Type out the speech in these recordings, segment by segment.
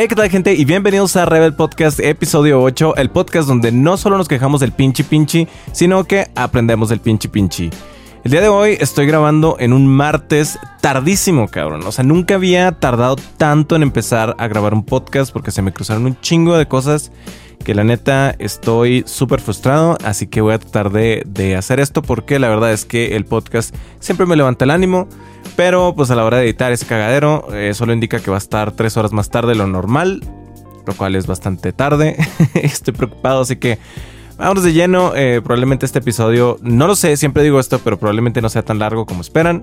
Hey, ¿qué tal gente? Y bienvenidos a Rebel Podcast episodio 8, el podcast donde no solo nos quejamos del pinche pinche, sino que aprendemos del pinche pinche. El día de hoy estoy grabando en un martes tardísimo, cabrón. O sea, nunca había tardado tanto en empezar a grabar un podcast porque se me cruzaron un chingo de cosas que la neta estoy súper frustrado, así que voy a tratar de, de, hacer esto porque la verdad es que el podcast siempre me levanta el ánimo, pero pues a la hora de editar ese cagadero eh, solo indica que va a estar tres horas más tarde de lo normal, lo cual es bastante tarde. estoy preocupado, así que Vámonos de lleno. Eh, probablemente este episodio, no lo sé, siempre digo esto, pero probablemente no sea tan largo como esperan.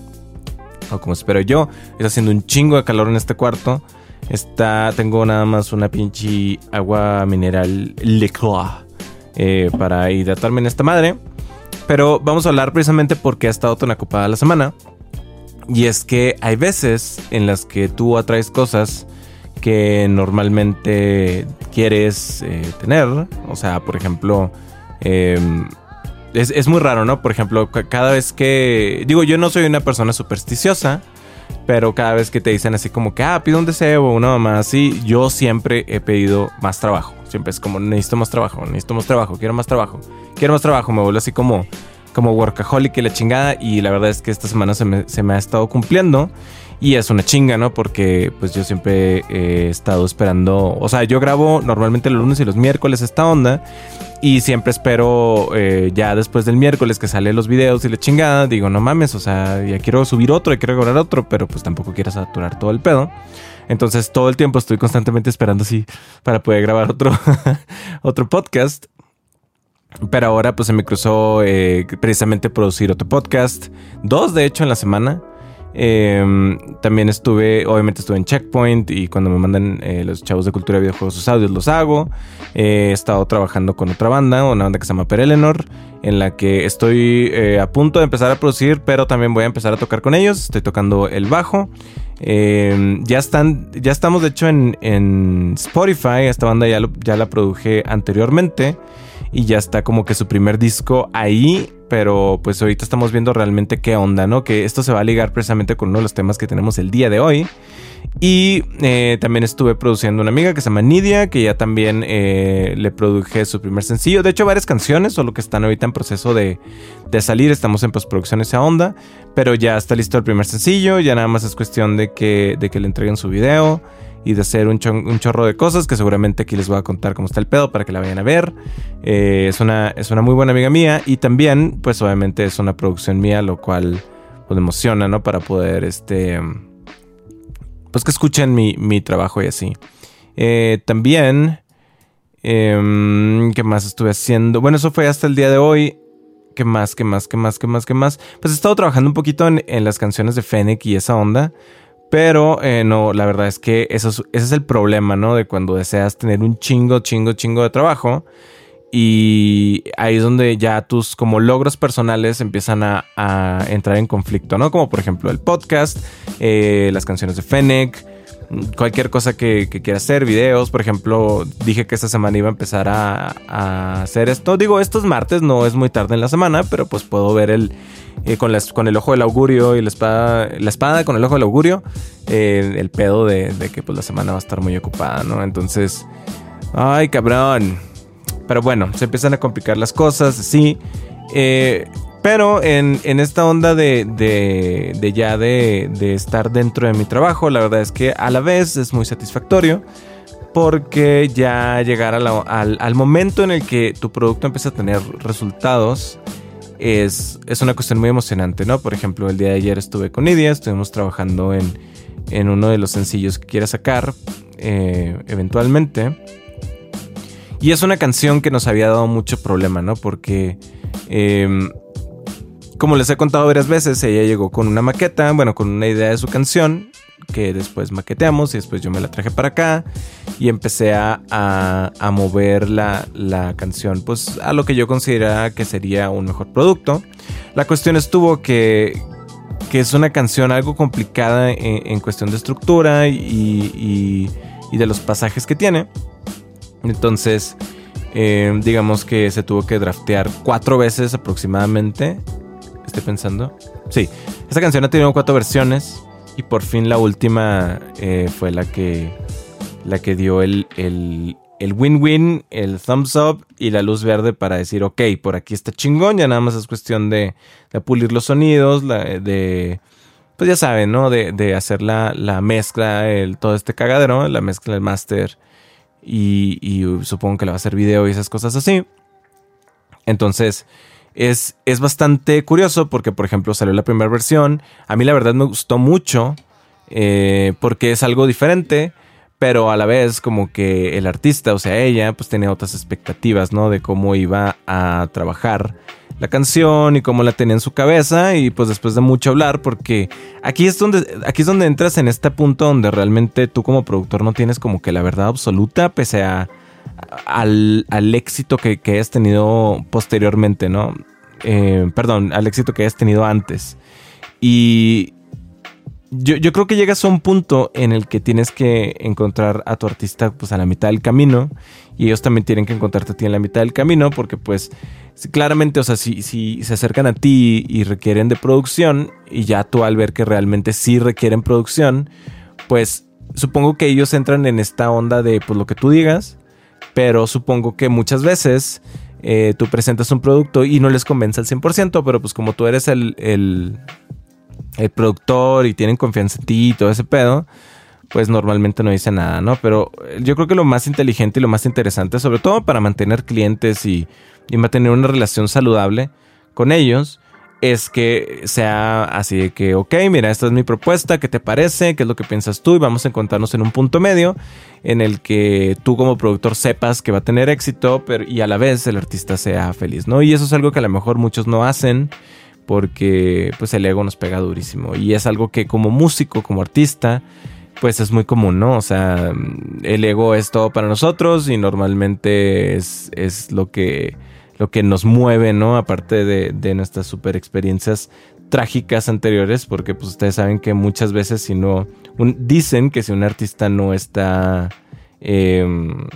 O como espero yo. Está haciendo un chingo de calor en este cuarto. Está, tengo nada más una pinche agua mineral Leclerc eh, para hidratarme en esta madre. Pero vamos a hablar precisamente porque ha estado tan ocupada la semana. Y es que hay veces en las que tú atraes cosas que normalmente quieres eh, tener. O sea, por ejemplo, Em, es, muy raro, ¿no? Por ejemplo, cada vez que... Digo, yo no soy una persona supersticiosa, pero cada vez que te dicen así como que, ah, pido un deseo o una mamá así, yo siempre he pedido más trabajo. Siempre es como, necesito más trabajo, necesito más trabajo, quiero más trabajo, quiero más trabajo. Me vuelvo así como, como workaholic y la chingada. Y la verdad es que esta semana se me, se me ha estado cumpliendo. Y es una chinga, ¿no? Porque pues yo siempre he estado esperando, o sea, yo grabo normalmente los lunes y los miércoles esta onda y siempre espero eh, ya después del miércoles que salen los videos y la chingada, digo, no mames, o sea, ya quiero subir otro, ya quiero grabar otro, pero pues tampoco quiero saturar todo el pedo. Entonces todo el tiempo estoy constantemente esperando así para poder grabar otro, otro podcast. Pero ahora pues se me cruzó eh, precisamente producir otro podcast, dos de hecho en la semana. Em, también estuve, obviamente estuve en Checkpoint y cuando me mandan eh, los chavos de cultura de videojuegos sus audios los hago. he estado trabajando con otra banda, una banda que se llama Perelenor, en la que estoy eh, a punto de empezar a producir, pero también voy a empezar a tocar con ellos. Estoy tocando el bajo. Em, ya están, ya estamos de hecho en, en Spotify. Esta banda ya, ya la produje anteriormente y ya está como que su primer disco ahí, pero pues ahorita estamos viendo realmente qué onda, ¿no? Que esto se va a ligar precisamente con uno de los temas que tenemos el día de hoy. Y eh, también estuve produciendo una amiga que se llama Nidia, que ya también eh, le produje su primer sencillo. De hecho, varias canciones, solo que están ahorita en proceso de, de salir. Estamos en postproducción esa onda, pero ya está listo el primer sencillo. Ya nada más es cuestión de que, de que le entreguen su video y de hacer un, chorro de cosas que seguramente aquí les voy a contar cómo está el pedo para que la vayan a ver. Eh, es, una, es una muy buena amiga mía y también, pues obviamente es una producción mía, lo cual pues emociona, ¿no? Para poder, este, pues que escuchen mi, trabajo y así. Eh, también, em, ¿qué más estuve haciendo? Bueno, eso fue hasta el día de hoy. ¿Qué más? ¿Qué más? ¿Qué más? ¿Qué más? ¿Qué más? Pues he estado trabajando un poquito en, en las canciones de Fennec y esa onda. Pero eh, no, la verdad es que eso ese es el problema, ¿no? De cuando deseas tener un chingo, chingo, chingo de trabajo. Y ahí es donde ya tus como logros personales empiezan a, entrar en conflicto, ¿no? Como por ejemplo el podcast, eh, las canciones de Fennec, cualquier cosa que, quiera hacer, videos. Por ejemplo, dije que esta semana iba a empezar a, hacer esto. Digo, estos martes no es muy tarde en la semana, pero pues puedo ver el, eh, con, con, el ojo del augurio y la espada, la espada con el ojo del augurio, eh, el pedo de, que pues la semana va a estar muy ocupada, ¿no? Entonces, ay cabrón. Pero bueno, se empiezan a complicar las cosas, sí. Eh, pero en, esta onda de, de, ya de, estar dentro de mi trabajo, la verdad es que a la vez es muy satisfactorio porque ya llegar al, al, momento en el que tu producto empieza a tener resultados es, es una cuestión muy emocionante, ¿no? Por ejemplo, el día de ayer estuve con Nidia, estuvimos trabajando en, en uno de los sencillos que quiere sacar eh, eventualmente. Y es una canción que nos había dado mucho problema, ¿no? Porque, em, como les he contado varias veces, ella llegó con una maqueta, bueno, con una idea de su canción, que después maqueteamos y después yo me la traje para acá y empecé a, a, mover la, la, canción pues a lo que yo consideraba que sería un mejor producto. La cuestión estuvo que, que es una canción algo complicada en, cuestión de estructura y, y, de los pasajes que tiene. Entonces, eh, digamos que se tuvo que draftear cuatro veces aproximadamente. Estoy pensando. Sí, esta canción ha tenido cuatro versiones. Y por fin la última eh, fue la que, la que dio el, el, win-win, el thumbs up y la luz verde para decir, ok, por aquí está chingón, ya nada más es cuestión de, de pulir los sonidos, de, pues ya saben, ¿no? De, de hacer la, la, mezcla, el, todo este cagadero, la mezcla, el master y, y, supongo que le va a hacer video y esas cosas así. Entonces, es, es bastante curioso porque, por ejemplo, salió la primera versión, a mí la verdad me gustó mucho eh, porque es algo diferente pero a la vez como que el artista, o sea, ella, pues tenía otras expectativas, ¿no? De cómo iba a trabajar la canción y cómo la tenía en su cabeza y pues después de mucho hablar, porque aquí es donde, aquí es donde entras en este punto donde realmente tú como productor no tienes como que la verdad absoluta, pese a, al, éxito que, que tenido posteriormente, ¿no? Eh, perdón, al éxito que hayas tenido antes. Y, yo, creo que llegas a un punto en el que tienes que encontrar a tu artista pues a la mitad del camino y ellos también tienen que encontrarte a ti en la mitad del camino porque pues claramente, o sea, si, si se acercan a ti y requieren de producción y ya tú al ver que realmente sí requieren producción, pues supongo que ellos entran en esta onda de pues lo que tú digas, pero supongo que muchas veces eh, tú presentas un producto y no les convence al 100%, pero pues como tú eres el el productor y tienen confianza en ti y todo ese pedo, pues normalmente no dice nada, ¿no? Pero eh, yo creo que lo más inteligente y lo más interesante, sobre todo para mantener clientes y, mantener una relación saludable con ellos, es que sea así de que, ok, mira, esta es mi propuesta, ¿qué te parece? ¿Qué es lo que piensas tú? Y vamos a encontrarnos en un punto medio en el que tú como productor sepas que va a tener éxito pero, y a la vez el artista sea feliz, ¿no? Y eso es algo que a lo mejor muchos no hacen porque pues el ego nos pega durísimo y es algo que como músico, como artista, pues es muy común, ¿no? O sea, el ego es todo para nosotros y normalmente es, es lo, que, lo que nos mueve, ¿no? Aparte de, de nuestras super experiencias trágicas anteriores, porque pues ustedes saben que muchas veces si no, dicen que si un artista no está... Em,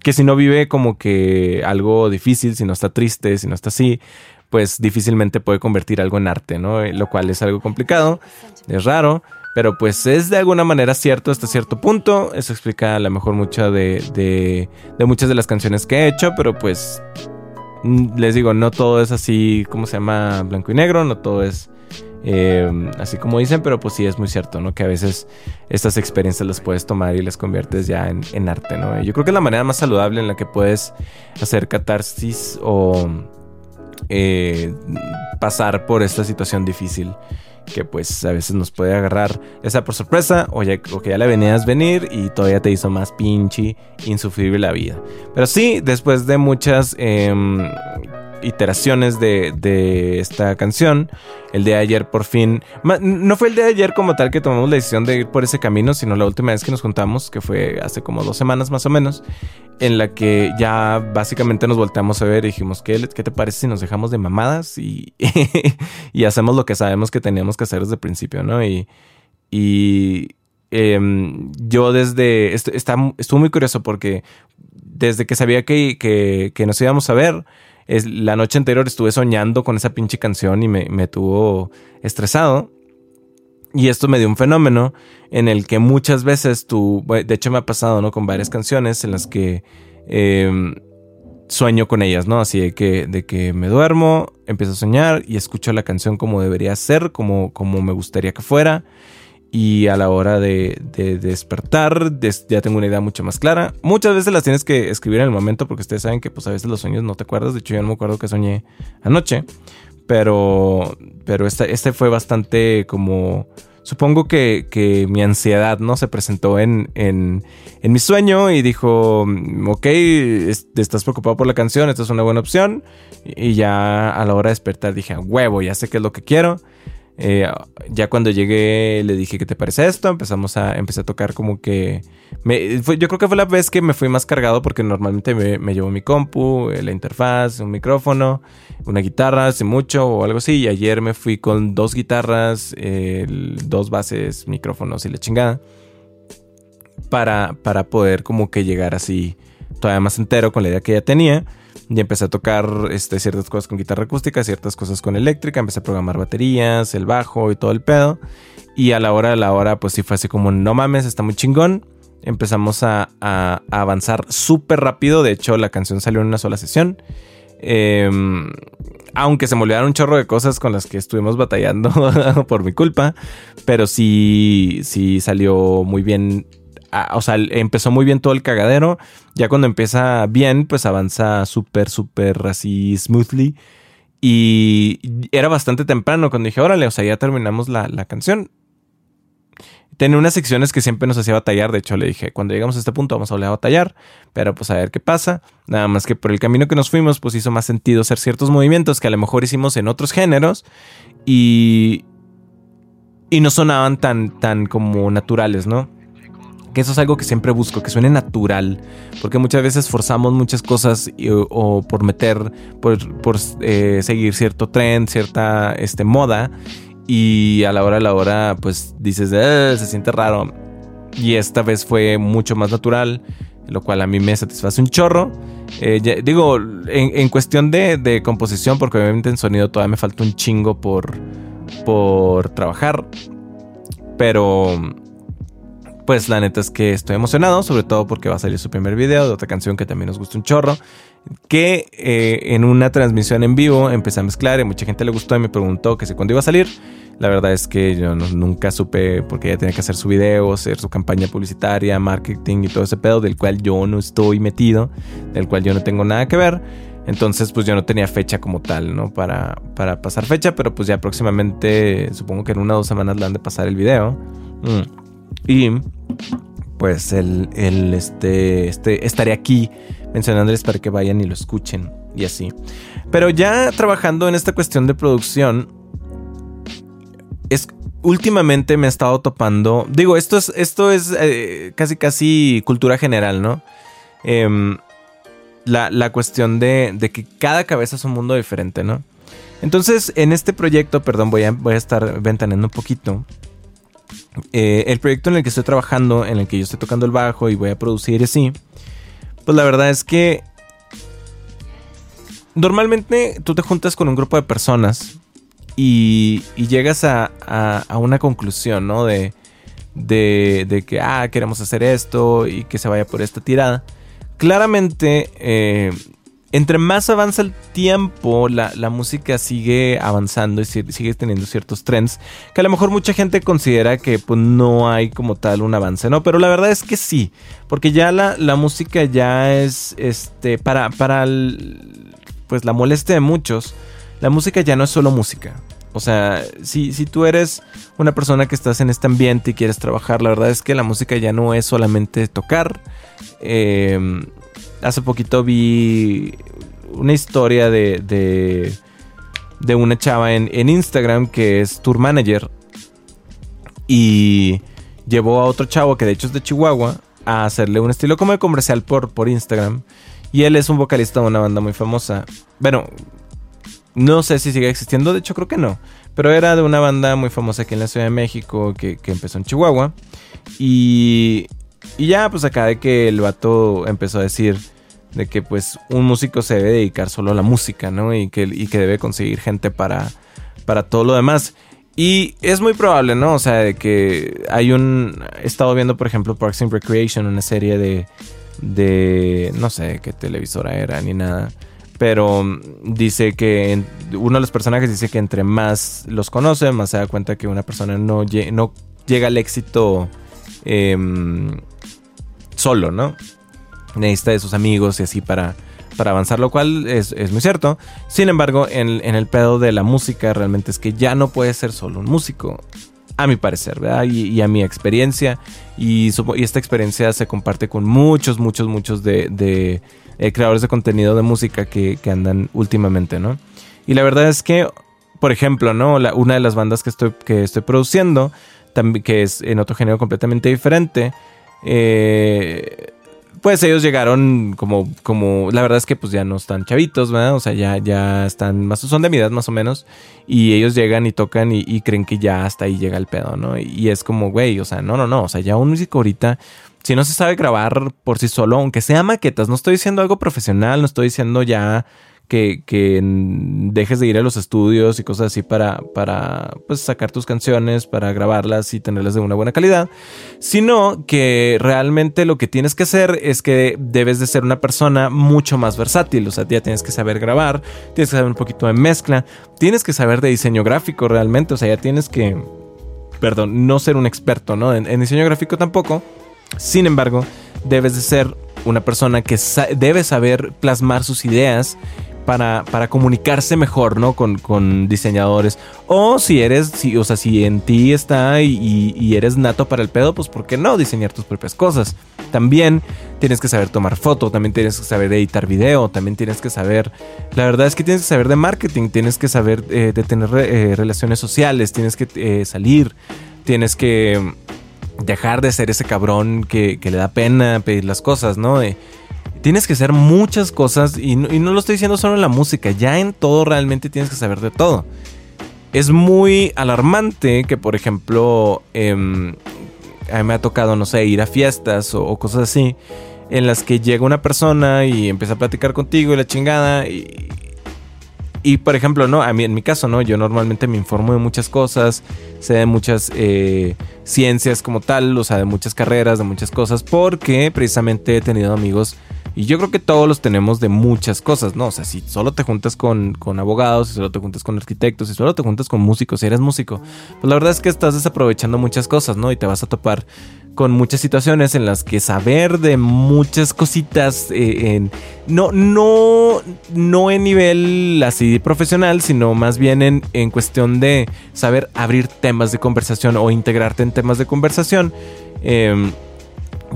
que si no vive como que algo difícil, si no está triste, si no está así, pues difícilmente puede convertir algo en arte, ¿no? Eh, lo cual es algo complicado, es raro, pero pues es de alguna manera cierto hasta cierto punto. Eso explica a lo mejor mucha de, de, muchas de las canciones que he hecho, pero pues mm, les digo, no todo es así, como se llama? Blanco y negro, no todo es eh, así como dicen, pero pues sí es muy cierto, ¿no? Que a veces estas experiencias las puedes tomar y las conviertes ya en, en arte, ¿no? Yo creo que es la manera más saludable en la que puedes hacer catarsis o eh, pasar por esta situación difícil que pues a veces nos puede agarrar esa por sorpresa o, ya, que ya la venías venir y todavía te hizo más pinche insufrible la vida. Pero sí, después de muchas em, iteraciones de, esta canción. El de ayer por fin... No fue el de ayer como tal que tomamos la decisión de ir por ese camino, sino la última vez que nos juntamos, que fue hace como dos semanas más o menos, en la que ya básicamente nos volteamos a ver y dijimos, ¿qué, qué te parece si nos dejamos de mamadas y, y hacemos lo que sabemos que teníamos que hacer desde el principio, ¿no? Y... y em, yo desde... está, estuvo muy curioso porque desde que sabía que, que nos íbamos a ver la noche anterior estuve soñando con esa pinche canción y me, tuvo estresado. Y esto me dio un fenómeno en el que muchas veces tú, de hecho me ha pasado, ¿no? Con varias canciones en las que em, sueño con ellas, ¿no? Así de que, de que me duermo, empiezo a soñar y escucho la canción como debería ser, como, como me gustaría que fuera y a la hora de, despertar ya tengo una idea mucho más clara. Muchas veces las tienes que escribir en el momento porque ustedes saben que pues a veces los sueños no te acuerdas. De hecho yo no me acuerdo que soñé anoche. Pero, pero este, este fue bastante como... Supongo que, que, mi ansiedad no se presentó en, en, en, mi sueño y dijo, ok, estás preocupado por la canción, esta es una buena opción. Y ya a la hora de despertar dije, huevo, ya sé qué es lo que quiero. Eh, ya cuando llegué le dije, ¿qué te parece esto? Empezamos a, empecé a tocar como que... yo creo que fue la vez que me fui más cargado porque normalmente me, llevo mi compu, eh, la interfaz, un micrófono, una guitarra, hace mucho o algo así. Y ayer me fui con dos guitarras, dos bases, micrófonos y la chingada. Para, para poder como que llegar así todavía más entero con la idea que ya tenía. Y empecé a tocar este, ciertas cosas con guitarra acústica, ciertas cosas con eléctrica, empecé a programar baterías, el bajo y todo el pedo. Y a la hora de la hora, pues sí fue así como, no mames, está muy chingón. empezamos a, avanzar súper rápido. De hecho, la canción salió en una sola sesión. Em, aunque se me olvidaron un chorro de cosas con las que estuvimos batallando por mi culpa. Pero sí, sí salió muy bien. O sea, empezó muy bien todo el cagadero. Ya cuando empieza bien, pues avanza súper, súper así smoothly. Y era bastante temprano cuando dije, órale, o sea, ya terminamos la, la canción. Tenía unas secciones que siempre nos hacía batallar. De hecho, le dije, cuando llegamos a este punto vamos a volver a batallar. Pero pues a ver qué pasa. Nada más que por el camino que nos fuimos, pues hizo más sentido hacer ciertos movimientos que a lo mejor hicimos en otros géneros. Y... Y no sonaban tan, tan como naturales, ¿no? Que eso es algo que siempre busco, que suene natural. Porque muchas veces forzamos muchas cosas o, por meter, por, eh, seguir cierto trend, cierta este, moda. Y a la hora a la hora, pues dices, eh, se siente raro. Y esta vez fue mucho más natural, lo cual a mí me satisface un chorro. Eh, digo, en, cuestión de, composición, porque obviamente en sonido todavía me falta un chingo por, por trabajar. Pero, pues la neta es que estoy emocionado, sobre todo porque va a salir su primer video de otra canción que también nos gusta un chorro que eh, en una transmisión en vivo empecé a mezclar y mucha gente le gustó y me preguntó que si cuándo iba a salir. La verdad es que yo nunca supe porque ella tenía que hacer su video, hacer su campaña publicitaria, marketing y todo ese pedo del cual yo no estoy metido, del cual yo no tengo nada que ver. Entonces, pues yo no tenía fecha como tal, ¿no? Para, para pasar fecha, pero pues ya próximamente, supongo que en una o dos semanas le han de pasar el video. Mm. Y pues el, el este, este, estaré aquí mencionándoles para que vayan y lo escuchen y así. Pero ya trabajando en esta cuestión de producción, es, últimamente me he estado topando, digo, esto es, esto es eh, casi casi cultura general, ¿no? Em, la, cuestión de, de, que cada cabeza es un mundo diferente, ¿no? Entonces, en este proyecto, perdón, voy a, voy a estar ventaneando un poquito. Eh, el proyecto en el que estoy trabajando, en el que yo estoy tocando el bajo y voy a producir así, pues la verdad es que normalmente tú te juntas con un grupo de personas y, llegas a, una conclusión, ¿no? De, de, de, que, ah, queremos hacer esto y que se vaya por esta tirada. Claramente, eh, entre más avanza el tiempo, la, música sigue avanzando y sigue teniendo ciertos trends que a lo mejor mucha gente considera que pues, no hay como tal un avance, ¿no? Pero la verdad es que sí, porque ya la, música ya es, este, para, para pues la molestia de muchos, la música ya no es solo música. O sea, si, si tú eres una persona que estás en este ambiente y quieres trabajar, la verdad es que la música ya no es solamente tocar. Eh, hace poquito vi una historia de, de, una chava en, Instagram que es tour manager y llevó a otro chavo que de hecho es de Chihuahua a hacerle un estilo como de comercial por, por Instagram. Y él es un vocalista de una banda muy famosa. Bueno, no sé si sigue existiendo, de hecho creo que no. Pero era de una banda muy famosa aquí en la Ciudad de México que, que empezó en Chihuahua. Y y ya, pues acá de que el vato empezó a decir de que pues un músico se debe dedicar solo a la música, ¿no? Y que, y que debe conseguir gente para, para todo lo demás. Y es muy probable, ¿no? O sea, de que hay un... He estado viendo, por ejemplo, Parks and Recreation, una serie de... de no sé qué televisora era ni nada. Pero dice que uno de los personajes dice que entre más los conoce, más se da cuenta que una persona no, no llega al éxito Em, solo, ¿no? Necesita de sus amigos y así para, para avanzar, lo cual es, muy cierto. Sin embargo, en, el pedo de la música, realmente es que ya no puede ser solo un músico. A mi parecer, ¿verdad? Y, a mi experiencia. Y, y, esta experiencia se comparte con muchos, muchos, muchos de, eh, creadores de contenido de música que, andan últimamente, ¿no? Y la verdad es que, por ejemplo, ¿no? una de las bandas que estoy, que estoy produciendo que es en otro género completamente diferente. Eh, pues ellos llegaron como, como, la verdad es que pues ya no están chavitos, ¿verdad? O sea, ya, ya están, más, son de mi edad más o menos, y ellos llegan y tocan y, creen que ya hasta ahí llega el pedo, ¿no? Y, es como, güey, o sea, no, no, no, o sea, ya un músico ahorita, si no se sabe grabar por sí solo, aunque sea maquetas, no estoy diciendo algo profesional, no estoy diciendo ya que, dejes de ir a los estudios y cosas así para, para pues, sacar tus canciones, para grabarlas y tenerlas de una buena calidad, sino que realmente lo que tienes que hacer es que debes de ser una persona mucho más versátil, o sea, ya tienes que saber grabar, tienes que saber un poquito de mezcla, tienes que saber de diseño gráfico realmente, o sea, ya tienes que, perdón, no ser un experto, ¿no? En, diseño gráfico tampoco, sin embargo, debes de ser una persona que debe saber plasmar sus ideas para, para comunicarse mejor, ¿no? Con, diseñadores. O si eres, si, o sea, si en ti está y, eres nato para el pedo, pues ¿por qué no diseñar tus propias cosas? También tienes que saber tomar foto, también tienes que saber editar video, también tienes que saber, la verdad es que tienes que saber de marketing, tienes que saber eh, de tener eh, relaciones sociales, tienes que eh, salir, tienes que dejar de ser ese cabrón que, le da pena pedir las cosas, ¿no? Tienes que hacer muchas cosas y no, lo estoy diciendo solo en la música, ya en todo realmente tienes que saber de todo. Es muy alarmante que, por ejemplo, em, a mí me ha tocado, no sé, ir a fiestas o, cosas así, en las que llega una persona y empieza a platicar contigo y la chingada y, y por ejemplo, no, a mí en mi caso, no, yo normalmente me informo de muchas cosas, sé de muchas eh, ciencias como tal, o sea, de muchas carreras, de muchas cosas, porque precisamente he tenido amigos y yo creo que todos los tenemos de muchas cosas, ¿no? O sea, si solo te juntas con, con abogados, si solo te juntas con arquitectos, si solo te juntas con músicos, si eres músico, pues la verdad es que estás desaprovechando muchas cosas, ¿no? Y te vas a topar con muchas situaciones en las que saber de muchas cositas eh, en, no, no, no en nivel así profesional, sino más bien en, en cuestión de saber abrir temas de conversación o integrarte en temas de conversación. Eh,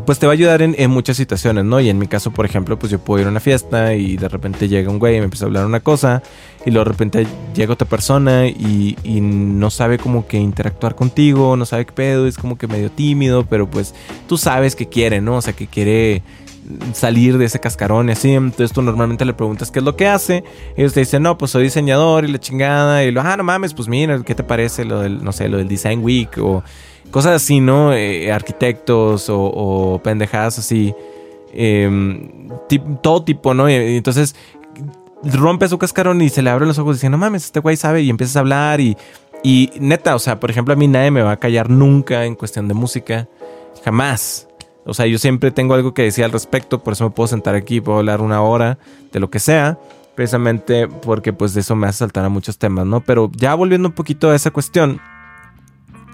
pues te va a ayudar en, muchas situaciones, ¿no? Y en mi caso, por ejemplo, pues yo puedo ir a una fiesta y de repente llega un güey y me empieza a hablar una cosa y luego de repente llega otra persona y, no sabe como que interactuar contigo, no sabe qué pedo, es como que medio tímido, pero pues tú sabes que quiere, ¿no? O sea, que quiere salir de ese cascarón y así. Entonces tú normalmente le preguntas qué es lo que hace. Ellos te dicen, no, pues soy diseñador y la chingada. Y lo, ah, no mames, pues mira, ¿qué te parece lo del, no sé, lo del Design Week o cosas así, ¿no? Eh, arquitectos o, pendejadas así. Em, todo tipo, ¿no? Entonces rompe su cascarón y se le abren los ojos diciendo, no mames, este güey sabe y empiezas a hablar y, y neta, o sea, por ejemplo, a mí nadie me va a callar nunca en cuestión de música, jamás. O sea, yo siempre tengo algo que decir al respecto, por eso me puedo sentar aquí, puedo hablar una hora de lo que sea, precisamente porque pues de eso me hace saltar a muchos temas, ¿no? Pero ya volviendo un poquito a esa cuestión,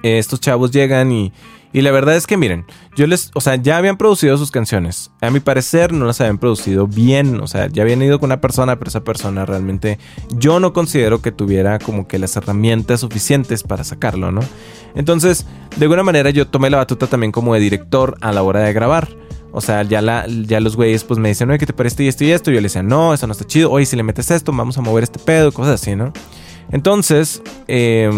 estos chavos llegan y, y la verdad es que miren, yo les, o sea, ya habían producido sus canciones. A mi parecer no las habían producido bien, o sea, ya habían ido con una persona, pero esa persona realmente yo no considero que tuviera como que las herramientas suficientes para sacarlo, ¿no? Entonces, de alguna manera yo tomé la batuta también como de director a la hora de grabar. O sea, ya, la, ya los güeyes pues me dicen, oye, ¿qué te parece esto y esto? Y yo les decía, no, eso no está chido. Oye, si le metes esto, vamos a mover este pedo, cosas así, ¿no? Entonces, eh,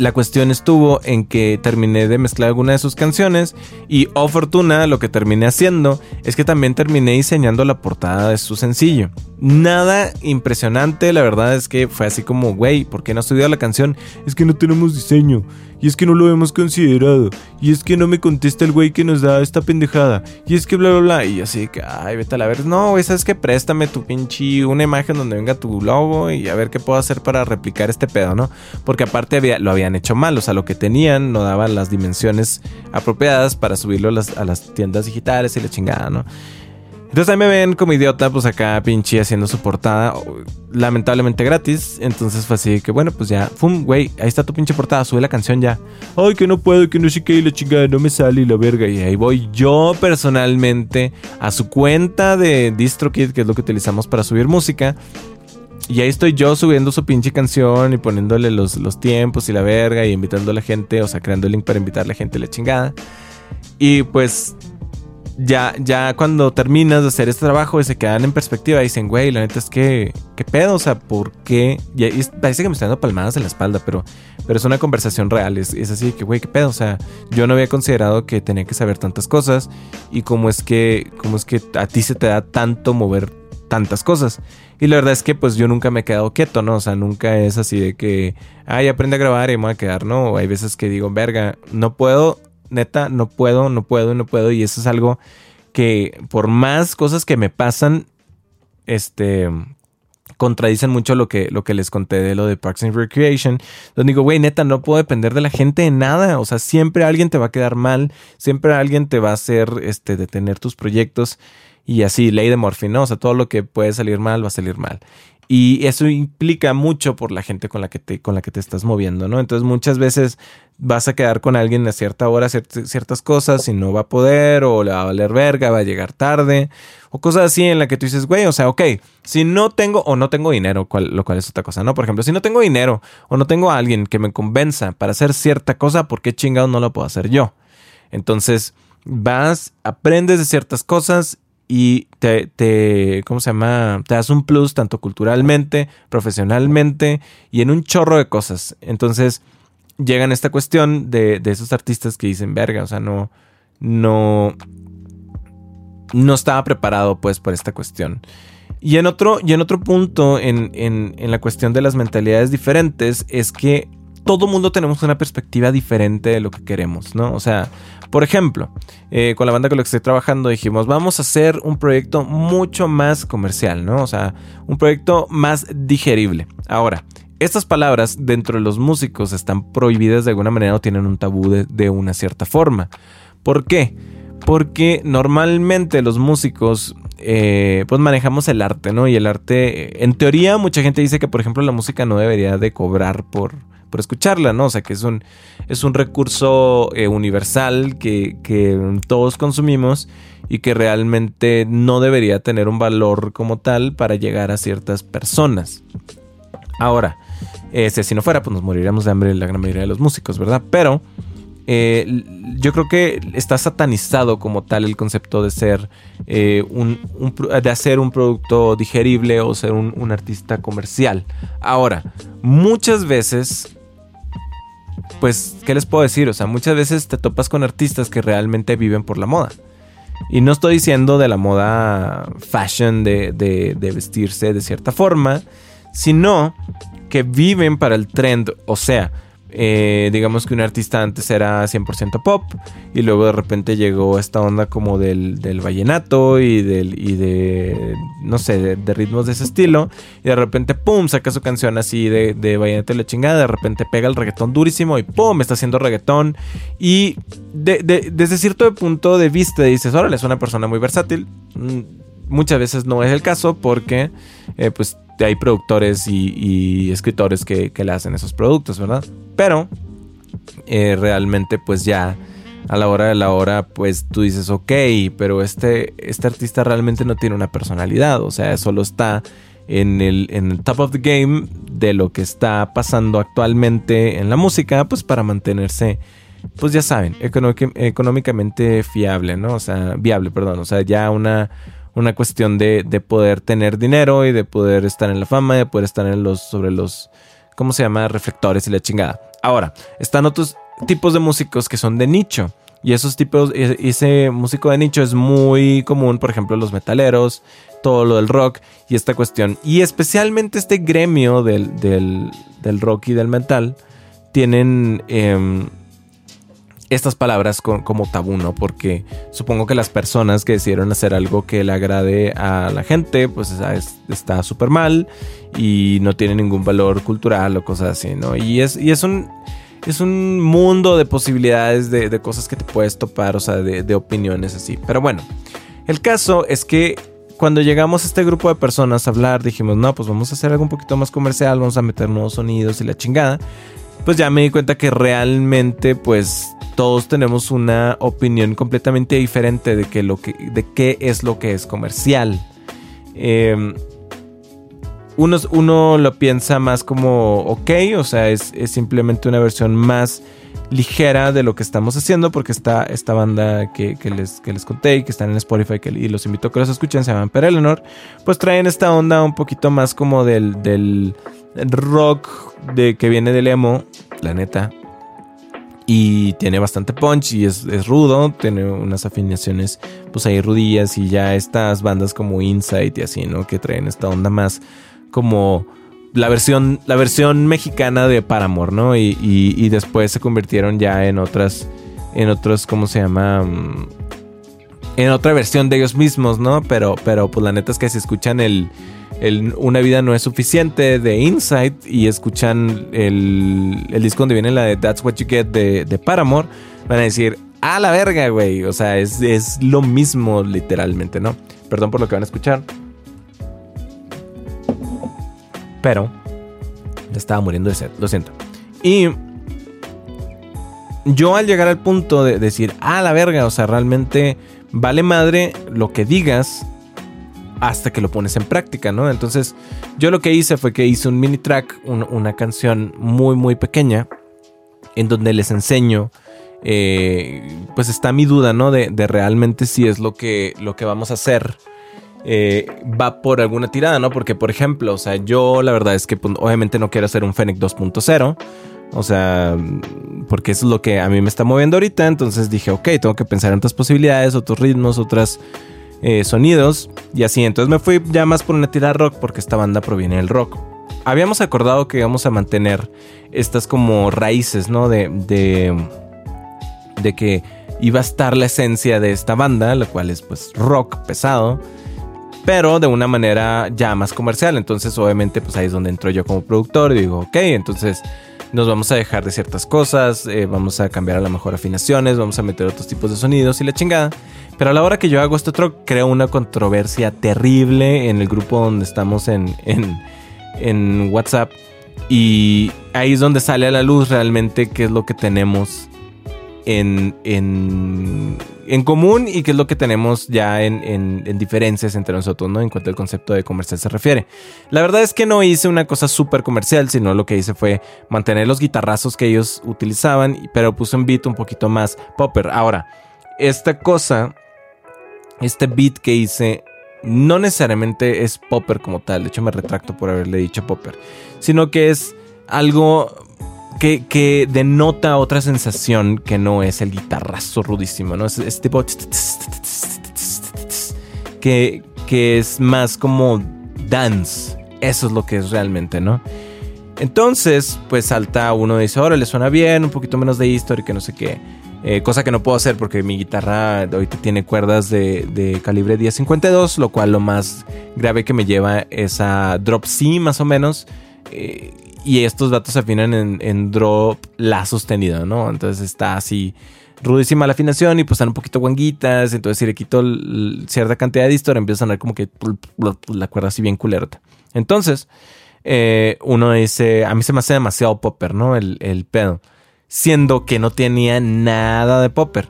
la cuestión estuvo en que terminé de mezclar alguna de sus canciones y, oh fortuna, lo que terminé haciendo es que también terminé diseñando la portada de su sencillo. Nada impresionante, la verdad es que fue así como, güey, ¿por qué no has estudiado la canción? Es que no tenemos diseño. Y es que no lo hemos considerado. Y es que no me contesta el güey que nos da esta pendejada. Y es que bla, bla, bla. Y así que, ay, vete a la ver. No, güey, sabes que préstame tu pinche una imagen donde venga tu logo y a ver qué puedo hacer para replicar este pedo, ¿no? Porque aparte había, lo habían hecho mal. O sea, lo que tenían no daban las dimensiones apropiadas para subirlo a las, a las tiendas digitales y la chingada, ¿no? Entonces ahí me ven como idiota, pues acá pinche haciendo su portada, lamentablemente gratis. Entonces fue así que bueno, pues ya, fum, güey, ahí está tu pinche portada, sube la canción ya. Ay, que no puedo, que no sé qué, y la chingada no me sale y la verga. Y ahí voy yo personalmente a su cuenta de DistroKid, que es lo que utilizamos para subir música. Y ahí estoy yo subiendo su pinche canción y poniéndole los, los tiempos y la verga y invitando a la gente, o sea, creando el link para invitar a la gente a la chingada. Y pues ya, ya cuando terminas de hacer este trabajo y se quedan en perspectiva, dicen, güey, la neta es que, ¿qué pedo? O sea, ¿por qué? Y, parece que me están dando palmadas en la espalda, pero, pero es una conversación real. Es, es así que, güey, ¿qué pedo? O sea, yo no había considerado que tenía que saber tantas cosas y cómo es que, cómo es que a ti se te da tanto mover tantas cosas. Y la verdad es que pues yo nunca me he quedado quieto, ¿no? O sea, nunca es así de que, ay, aprende a grabar y me voy a quedar, ¿no? Hay veces que digo, verga, no puedo neta, no puedo, no puedo, no puedo. Y eso es algo que por más cosas que me pasan, este contradicen mucho lo que, lo que les conté de lo de Parks and Recreation. Donde digo, güey, neta, no puedo depender de la gente en nada. O sea, siempre alguien te va a quedar mal, siempre alguien te va a hacer este, detener tus proyectos. Y así, ley de Murphy, ¿no? O sea, todo lo que puede salir mal va a salir mal. Y eso implica mucho por la gente con la que te, con la que te estás moviendo, ¿no? Entonces muchas veces vas a quedar con alguien a cierta hora, ciertas cosas y no va a poder, o le va a valer verga, va a llegar tarde, o cosas así en la que tú dices, güey, o sea, ok, si no tengo o no tengo dinero, lo cual es otra cosa, ¿no? Por ejemplo, si no tengo dinero o no tengo a alguien que me convenza para hacer cierta cosa, ¿por qué chingado no lo puedo hacer yo? Entonces, vas, aprendes de ciertas cosas y te, te, ¿cómo se llama? Te das un plus tanto culturalmente, profesionalmente y en un chorro de cosas. Entonces llegan esta cuestión de, de esos artistas que dicen, verga, o sea, no, no, no estaba preparado pues por esta cuestión. Y en otro, y en otro punto, en, en, en la cuestión de las mentalidades diferentes, es que todo mundo tenemos una perspectiva diferente de lo que queremos, ¿no? O sea, por ejemplo, eh, con la banda con la que estoy trabajando dijimos, vamos a hacer un proyecto mucho más comercial, ¿no? O sea, un proyecto más digerible. Ahora, estas palabras dentro de los músicos están prohibidas de alguna manera o tienen un tabú de, una cierta forma. ¿Por qué? Porque normalmente los músicos eh, pues manejamos el arte, ¿no? Y el arte, en teoría, mucha gente dice que, por ejemplo, la música no debería de cobrar por, por escucharla, ¿no? O sea, que es un, es un recurso eh, universal que, todos consumimos y que realmente no debería tener un valor como tal para llegar a ciertas personas. Ahora, este, si no fuera, pues nos moriríamos de hambre la gran mayoría de los músicos, ¿verdad? Pero eh, yo creo que está satanizado como tal el concepto de ser eh, un, de hacer un producto digerible o ser un, un artista comercial. Ahora, muchas veces pues, ¿qué les puedo decir? O sea, muchas veces te topas con artistas que realmente viven por la moda. Y no estoy diciendo de la moda fashion de, de, de vestirse de cierta forma, sino que viven para el trend. O sea, eh, digamos que un artista antes era 100% pop y luego de repente llegó esta onda como del, del vallenato y, del, y de, no sé, de, ritmos de ese estilo y de repente, ¡pum!, saca su canción así de, de vallenato y la chingada, de repente pega el reggaetón durísimo y ¡pum!, está haciendo reggaetón y desde cierto punto de vista dices, órale, es una persona muy versátil. Mm, muchas veces no es el caso porque eh, pues hay productores y, escritores que, le hacen esos productos, ¿verdad? Pero eh, realmente pues ya a la hora de la hora pues tú dices, ok, pero este, este artista realmente no tiene una personalidad, o sea, solo está en el, en el top of the game de lo que está pasando actualmente en la música, pues para mantenerse pues ya saben, económicamente fiable, ¿no? O sea, viable, perdón, o sea, ya una una cuestión de, de, poder tener dinero y de poder estar en la fama, de poder estar en los, sobre los, ¿cómo se llama? Reflectores y la chingada. Ahora, están otros tipos de músicos que son de nicho. Y esos tipos, ese músico de nicho es muy común, por ejemplo, los metaleros, todo lo del rock y esta cuestión. Y especialmente este gremio del, del, del rock y del metal tienen eh, estas palabras como tabú, ¿no? Porque supongo que las personas que decidieron hacer algo que le agrade a la gente, pues está súper mal y no tiene ningún valor cultural o cosas así, ¿no? Y es, y es un... Es un mundo de posibilidades de, cosas que te puedes topar, o sea, de, de opiniones así. Pero bueno, el caso es que cuando llegamos a este grupo de personas a hablar, dijimos, no, pues vamos a hacer algo un poquito más comercial, vamos a meter nuevos sonidos y la chingada. Pues ya me di cuenta que realmente, pues todos tenemos una opinión completamente diferente de, que que, qué es lo que es comercial. Em, uno, lo piensa más como, ok, o sea, es, simplemente una versión más ligera de lo que estamos haciendo, porque está esta banda que, les, les conté y que están en Spotify que, y los invito a que los escuchen, se llaman Per Eleanor, pues traen esta onda un poquito más como del, del rock de, que viene del emo, la neta, y tiene bastante punch y es, rudo, tiene unas afinaciones pues ahí rudillas y ya estas bandas como Insight y así, ¿no? Que traen esta onda más como la versión, la versión mexicana de Paramore, ¿no? Y, después se convirtieron ya en otras, en otros, ¿cómo se llama? Mm, en otra versión de ellos mismos, ¿no? Pero, pero pues la neta es que si escuchan el, Una vida no es suficiente de Insight y escuchan el, el disco donde viene la de That's What You Get de, de Paramore, van a decir, a la verga, güey. O sea, es, es lo mismo literalmente, ¿no? Perdón por lo que van a escuchar. Pero estaba muriendo de sed, lo siento. Y yo al llegar al punto de decir, ah, la verga, o sea, realmente vale madre lo que digas hasta que lo pones en práctica, ¿no? Entonces, yo lo que hice fue que hice un mini track, una canción muy, muy pequeña, en donde les enseño, eh, pues está mi duda, ¿no? De, realmente si es lo que, lo que vamos a hacer. Eh, va por alguna tirada, ¿no? Porque, por ejemplo, o sea, yo la verdad es que pues, obviamente no quiero hacer un Fennec 2.0. O sea, porque eso es lo que a mí me está moviendo ahorita. Entonces dije, ok, tengo que pensar en otras posibilidades, otros ritmos, otros eh, sonidos. Y así, entonces me fui ya más por una tirada rock porque esta banda proviene del rock. Habíamos acordado que íbamos a mantener estas como raíces, ¿no? De, de, que iba a estar la esencia de esta banda, la cual es pues rock pesado pero de una manera ya más comercial. Entonces, obviamente, pues ahí es donde entro yo como productor y digo, ok, entonces nos vamos a dejar de ciertas cosas, eh, vamos a cambiar a lo mejor afinaciones, vamos a meter otros tipos de sonidos y la chingada. Pero a la hora que yo hago este otro, creo una controversia terrible en el grupo donde estamos en, en, WhatsApp. Y ahí es donde sale a la luz realmente qué es lo que tenemos en, en, en común y qué es lo que tenemos ya en, en, diferencias entre nosotros, ¿no? En cuanto al concepto de comercial se refiere. La verdad es que no hice una cosa súper comercial, sino lo que hice fue mantener los guitarrazos que ellos utilizaban, pero puse un beat un poquito más popper. Ahora, esta cosa, este beat que hice, no necesariamente es popper como tal, de hecho me retracto por haberle dicho popper, sino que es algo que, denota otra sensación que no es el guitarrazo rudísimo, ¿no? Es, tipo... Que, que es más como dance. Eso es lo que es realmente, ¿no? Entonces, pues salta uno y dice, ahora le suena bien, un poquito menos de history, que no sé qué. Eh, cosa que no puedo hacer porque mi guitarra ahorita tiene cuerdas de, calibre 1052, lo cual lo más grave que me lleva es a drop C más o menos. Eh, y estos datos se afinan en, drop la sostenido, ¿no? Entonces está así rudísima la afinación y pues están un poquito guanguitas. Entonces, si le quito cierta cantidad de distor, empieza a sonar como que la cuerda así bien culerta. Entonces, eh, uno dice, a mí se me hace demasiado popper, ¿no? El pedo. Siendo que no tenía nada de popper.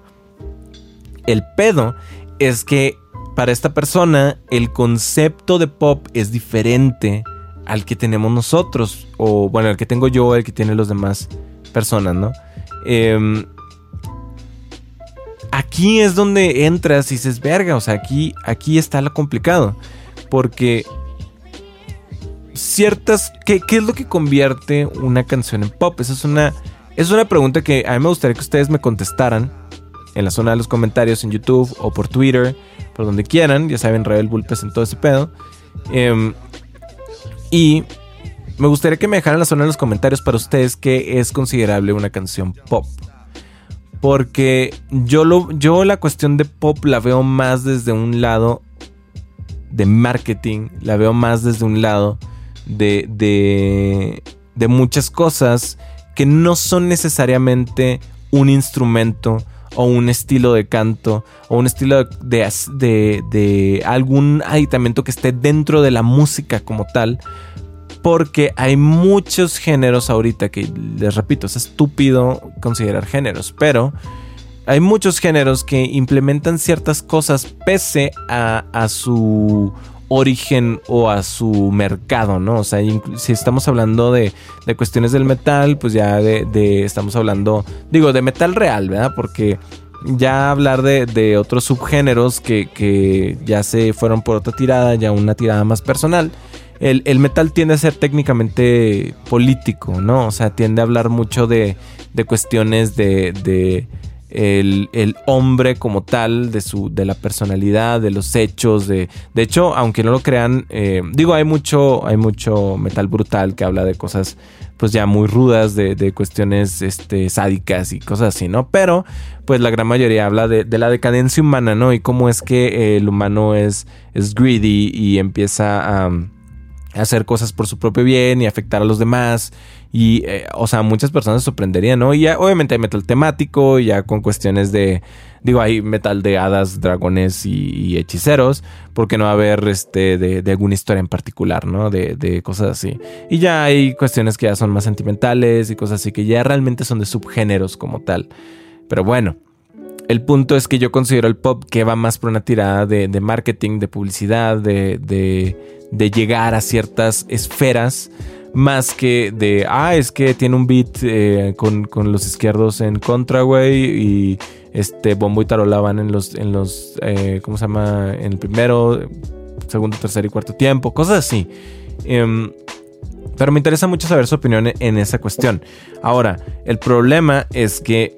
El pedo es que para esta persona el concepto de pop es diferente al que tenemos nosotros, o bueno, el que tengo yo, el que tienen los demás personas, ¿no? Em, aquí es donde entras y dices, verga, o sea, aquí, aquí está lo complicado, porque ciertas, ¿qué, ¿qué, es lo que convierte una canción en pop? Esa es una, es una pregunta que a mí me gustaría que ustedes me contestaran en la zona de los comentarios en YouTube o por Twitter, por donde quieran, ya saben, Rebel Bulpes en todo ese pedo. Eh, y me gustaría que me dejaran la zona en los comentarios para ustedes qué es considerable una canción pop. Porque yo, lo, yo la cuestión de pop la veo más desde un lado de marketing, la veo más desde un lado de, de, de muchas cosas que no son necesariamente un instrumento o un estilo de canto o un estilo de, de, de, algún aditamento que esté dentro de la música como tal. Porque hay muchos géneros ahorita que, les repito, es estúpido considerar géneros, pero hay muchos géneros que implementan ciertas cosas pese a, a su origen o a su mercado, ¿no? O sea, si estamos hablando de, de cuestiones del metal, pues ya de, estamos hablando, digo, de metal real, ¿verdad? Porque ya hablar de, de otros subgéneros que, que, ya se fueron por otra tirada, ya una tirada más personal. El, el, metal tiende a ser técnicamente político, ¿no? O sea, tiende a hablar mucho de, cuestiones de el, el, hombre como tal, de, su, de la personalidad, de los hechos. De, de hecho, aunque no lo crean, eh, digo, hay mucho, hay mucho metal brutal que habla de cosas pues ya muy rudas, de, de cuestiones este, sádicas y cosas así, ¿no? Pero pues la gran mayoría habla de, de la decadencia humana, ¿no? Y cómo es que el humano es, es greedy y empieza a hacer cosas por su propio bien y afectar a los demás. Y, eh, o sea, muchas personas sorprenderían, ¿no? Y ya, obviamente hay metal temático, ya con cuestiones de, digo, hay metal de hadas, dragones y, hechiceros, porque no va a haber, este, de, alguna historia en particular, ¿no? De, de cosas así. Y ya hay cuestiones que ya son más sentimentales y cosas así, que ya realmente son de subgéneros como tal. Pero bueno, el punto es que yo considero el pop que va más por una tirada de, de marketing, de publicidad, de, de llegar a ciertas esferas más que de, ah, es que tiene un beat eh, con, con, los izquierdos en contra, güey, y este bombo y tarola van en los, en los, eh, ¿cómo se llama? En el primero, segundo, tercer y cuarto tiempo, cosas así. Um, pero me interesa mucho saber su opinión en esa cuestión. Ahora, el problema es que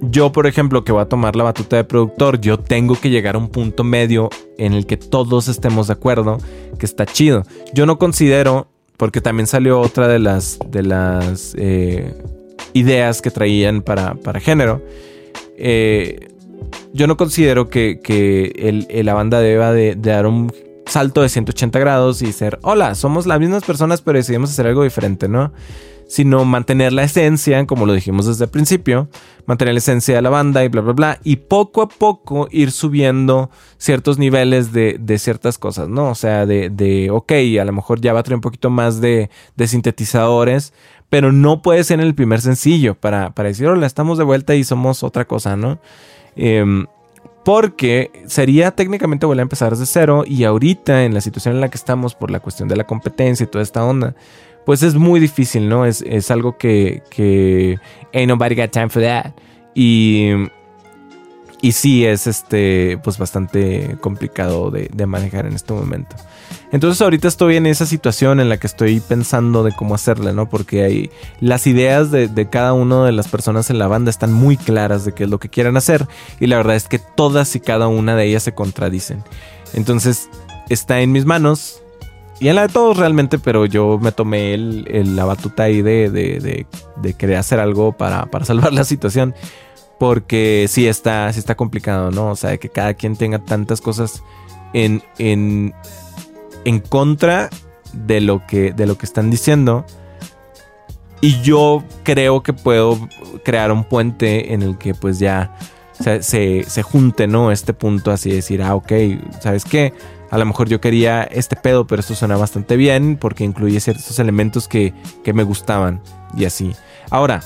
yo, por ejemplo, que voy a tomar la batuta de productor, yo tengo que llegar a un punto medio en el que todos estemos de acuerdo que está chido. Yo no considero porque también salió otra de las, de las eh, ideas que traían para, para género. Eh, yo no considero que, que la banda deba de, dar un salto de 180 grados y ser, hola, somos las mismas personas, pero decidimos hacer algo diferente, ¿no? Sino mantener la esencia, como lo dijimos desde el principio, mantener la esencia de la banda y bla, bla, bla, y poco a poco ir subiendo ciertos niveles de, de ciertas cosas, ¿no? O sea, de, de, ok, a lo mejor ya va a traer un poquito más de, de sintetizadores, pero no puede ser en el primer sencillo para, para decir, hola, estamos de vuelta y somos otra cosa, ¿no? Em, porque sería técnicamente volver a empezar desde cero y ahorita en la situación en la que estamos por la cuestión de la competencia y toda esta onda, pues es muy difícil, ¿no? Es, es algo que, que ain't nobody got time for that. Y, y sí es este, pues bastante complicado de, de, manejar en este momento. Entonces ahorita estoy en esa situación en la que estoy pensando de cómo hacerle, ¿no? Porque hay las ideas de, de cada una de las personas en la banda están muy claras de qué es lo que quieren hacer. Y la verdad es que todas y cada una de ellas se contradicen. Entonces está en mis manos y en la de todos realmente, pero yo me tomé el, la batuta ahí de, de, de, querer hacer algo para, para, salvar la situación. Porque sí está, sí está complicado, ¿no? O sea, que cada quien tenga tantas cosas en, en, en contra de lo, que, de lo que están diciendo. Y yo creo que puedo crear un puente en el que pues ya se, se, se junte, ¿no? Este punto así decir, ah, ok, ¿sabes qué? A lo mejor yo quería este pedo, pero esto suena bastante bien porque incluye ciertos elementos que, me gustaban y así. Ahora,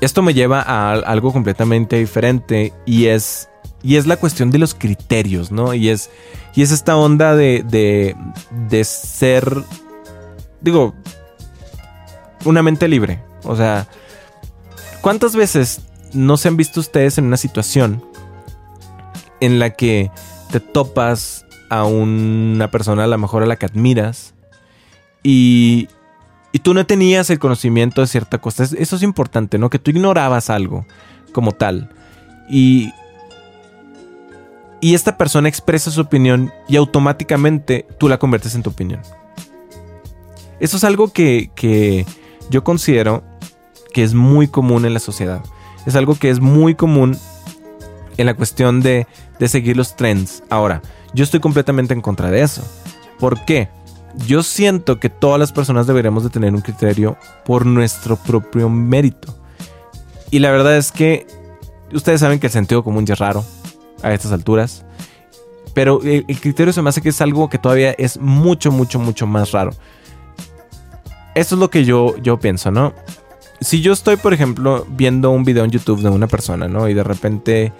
esto me lleva a algo completamente diferente y es, y es la cuestión de los criterios, ¿no? Y es, y es esta onda de, de, de ser, digo, una mente libre. O sea, ¿cuántas veces no se han visto ustedes en una situación en la que te topas a una persona a lo mejor a la que admiras y, y tú no tenías el conocimiento de cierta cosa. Eso es importante, ¿no? Que tú ignorabas algo como tal. Y, y esta persona expresa su opinión y automáticamente tú la conviertes en tu opinión. Eso es algo que, que yo considero que es muy común en la sociedad. Es algo que es muy común en la cuestión de de seguir los trends. Ahora, yo estoy completamente en contra de eso. ¿Por qué? Yo siento que todas las personas deberíamos de tener un criterio por nuestro propio mérito. Y la verdad es que ustedes saben que el sentido común ya es raro a estas alturas. Pero el, criterio se me hace que es algo que todavía es mucho, mucho, mucho más raro. Eso es lo que yo, yo pienso, ¿no? Si yo estoy, por ejemplo, viendo un video en YouTube de una persona, ¿no? Y de repente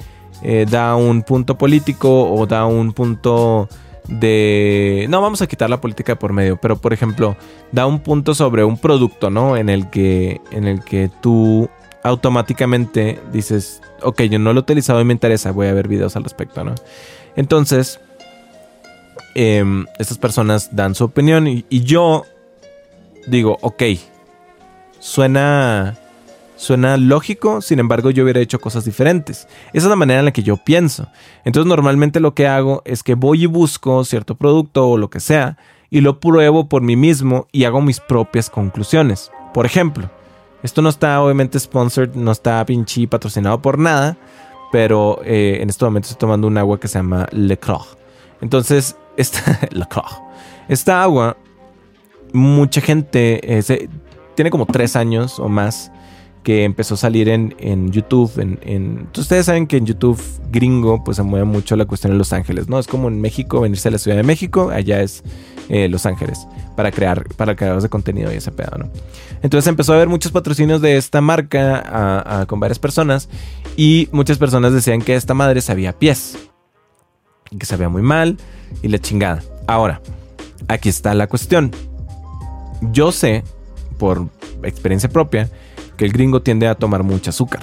eh, da un punto político o da un punto de... No, vamos a quitar la política por medio, pero por ejemplo, da un punto sobre un producto, ¿no? En el que, en el que tú automáticamente dices, ok, yo no lo he utilizado y me interesa, voy a ver videos al respecto, ¿no? Entonces, em, estas personas dan su opinión y, y yo digo, ok, suena suena lógico, sin embargo yo hubiera hecho cosas diferentes. Esa es la manera en la que yo pienso. Entonces normalmente lo que hago es que voy y busco cierto producto o lo que sea y lo pruebo por mí mismo y hago mis propias conclusiones. Por ejemplo, esto no está obviamente sponsored, no está pinche patrocinado por nada, pero eh, en este momento estoy tomando un agua que se llama Le Croix. Entonces, esta, Le Croix. esta agua, mucha gente, eh, tiene como tres años o más que empezó a salir en, en YouTube. En, ustedes saben que en YouTube gringo pues se mueve mucho la cuestión de Los Ángeles, ¿no? Es como en México venirse a la Ciudad de México, allá es eh, Los Ángeles, para crear, para creadores de contenido y ese pedo, ¿no? Entonces empezó a haber muchos patrocinios de esta marca con varias personas y muchas personas decían que esta madre sabía pies, que sabía muy mal y la chingada. Ahora, aquí está la cuestión. Yo sé, por experiencia propia, que el gringo tiende a tomar mucho azúcar.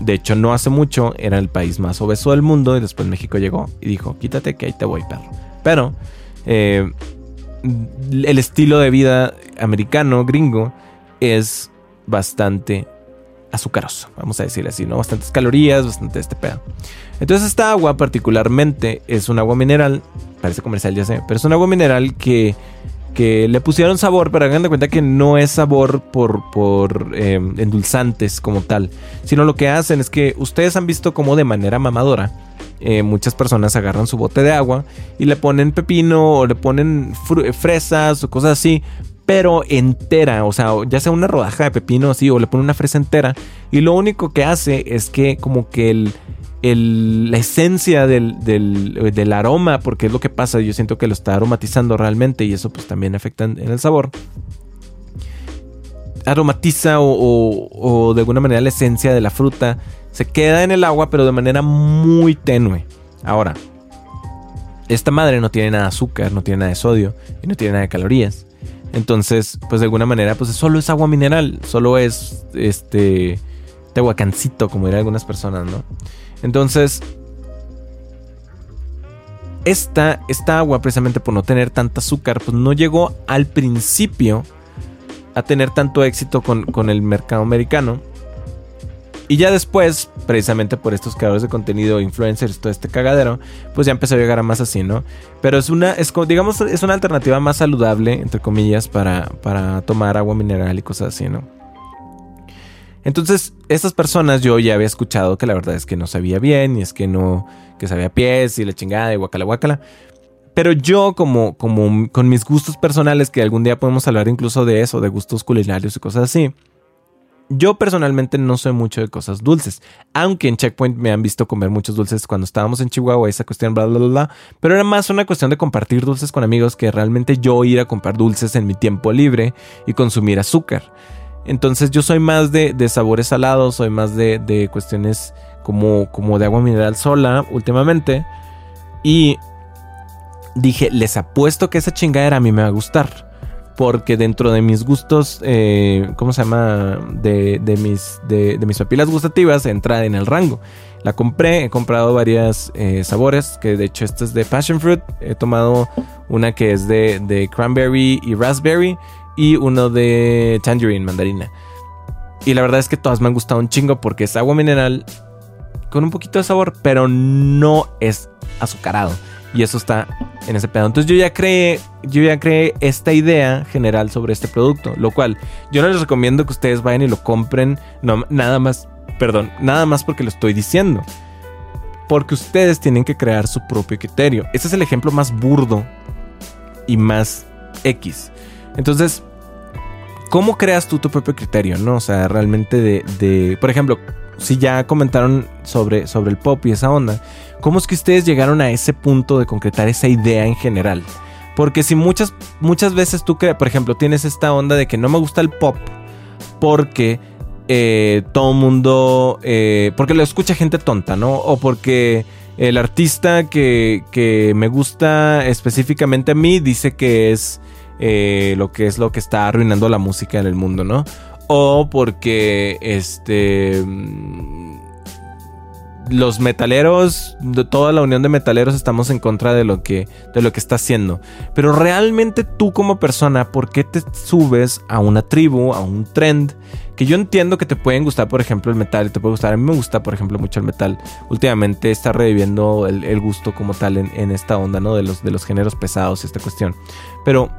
De hecho, no hace mucho era el país más obeso del mundo y después México llegó y dijo, quítate que ahí te voy, perro. Pero eh, el estilo de vida americano, gringo, es bastante azucaroso, vamos a decir así, ¿no? Bastantes calorías, bastante este pedo. Entonces esta agua particularmente es un agua mineral, parece comercial ya sé, pero es un agua mineral que que le pusieron sabor, pero hagan de cuenta que no es sabor por, por em, endulzantes como tal, sino lo que hacen es que ustedes han visto como de manera mamadora. Eh, muchas personas agarran su bote de agua y le ponen pepino o le ponen fresas o cosas así, pero entera, o sea, ya sea una rodaja de pepino así o le ponen una fresa entera y lo único que hace es que como que el, la esencia del, aroma, porque es lo que pasa, yo siento que lo está aromatizando realmente y eso pues también afecta en, el sabor. Aromatiza o, de alguna manera la esencia de la fruta se queda en el agua pero de manera muy tenue. Ahora, esta madre no tiene nada de azúcar, no tiene nada de sodio y no tiene nada de calorías. Entonces, pues de alguna manera, pues solo es agua mineral, solo es este tehuacancito, como dirían algunas personas, ¿no? Entonces, esta, esta agua, precisamente por no tener tanta azúcar, pues no llegó al principio a tener tanto éxito con, con el mercado americano. Y ya después, precisamente por estos creadores de contenido, influencers, todo este cagadero, pues ya empezó a llegar a más así, ¿no? Pero es una, es, digamos, es una alternativa más saludable, entre comillas, para, para tomar agua mineral y cosas así, ¿no? Entonces, estas personas yo ya había escuchado que la verdad es que no sabía bien, y es que no, que sabía pies y la chingada y guacala guacala. Pero yo, como, como con mis gustos personales, que algún día podemos hablar incluso de eso, de gustos culinarios y cosas así. Yo personalmente no soy mucho de cosas dulces, aunque en Checkpoint me han visto comer muchos dulces cuando estábamos en Chihuahua, esa cuestión, bla, bla, bla, bla, pero era más una cuestión de compartir dulces con amigos que realmente yo ir a comprar dulces en mi tiempo libre y consumir azúcar. Entonces yo soy más de, sabores salados, soy más de, cuestiones como, como de agua mineral sola últimamente. Y dije, les apuesto que esa chingadera a mí me va a gustar. Porque dentro de mis gustos, eh, ¿cómo se llama? De, mis, de, mis papilas gustativas entra en el rango. La compré, he comprado varias eh, sabores, que de hecho esta es de Passion Fruit. He tomado una que es de, de cranberry y raspberry y uno de tangerine, mandarina. Y la verdad es que todas me han gustado un chingo porque es agua mineral con un poquito de sabor, pero no es azucarado. Y eso está en ese pedo. Entonces yo ya creé, yo ya creé esta idea general sobre este producto, lo cual yo no les recomiendo que ustedes vayan y lo compren, nada más, perdón, nada más porque lo estoy diciendo. Porque ustedes tienen que crear su propio criterio. Ese es el ejemplo más burdo y más X. Entonces, ¿cómo creas tú tu propio criterio? ¿No? O sea, realmente de, por ejemplo, si ya comentaron sobre, sobre el pop y esa onda, ¿cómo es que ustedes llegaron a ese punto de concretar esa idea en general? Porque si muchas, muchas veces tú, por ejemplo, tienes esta onda de que no me gusta el pop porque eh, todo mundo, eh, porque lo escucha gente tonta, ¿no? O porque el artista que, que me gusta específicamente a mí dice que es eh, lo que es lo que está arruinando la música en el mundo, ¿no? O porque este... Mm, los metaleros, toda la unión de metaleros estamos en contra de lo que de lo que está haciendo. Pero realmente tú como persona, ¿por qué te subes a una tribu, a un trend? Que yo entiendo que te pueden gustar, por ejemplo, el metal, te puede gustar. A mí me gusta, por ejemplo, mucho el metal. Últimamente está reviviendo el, gusto como tal en, esta onda, ¿no? De los, de los géneros pesados y esta cuestión. Pero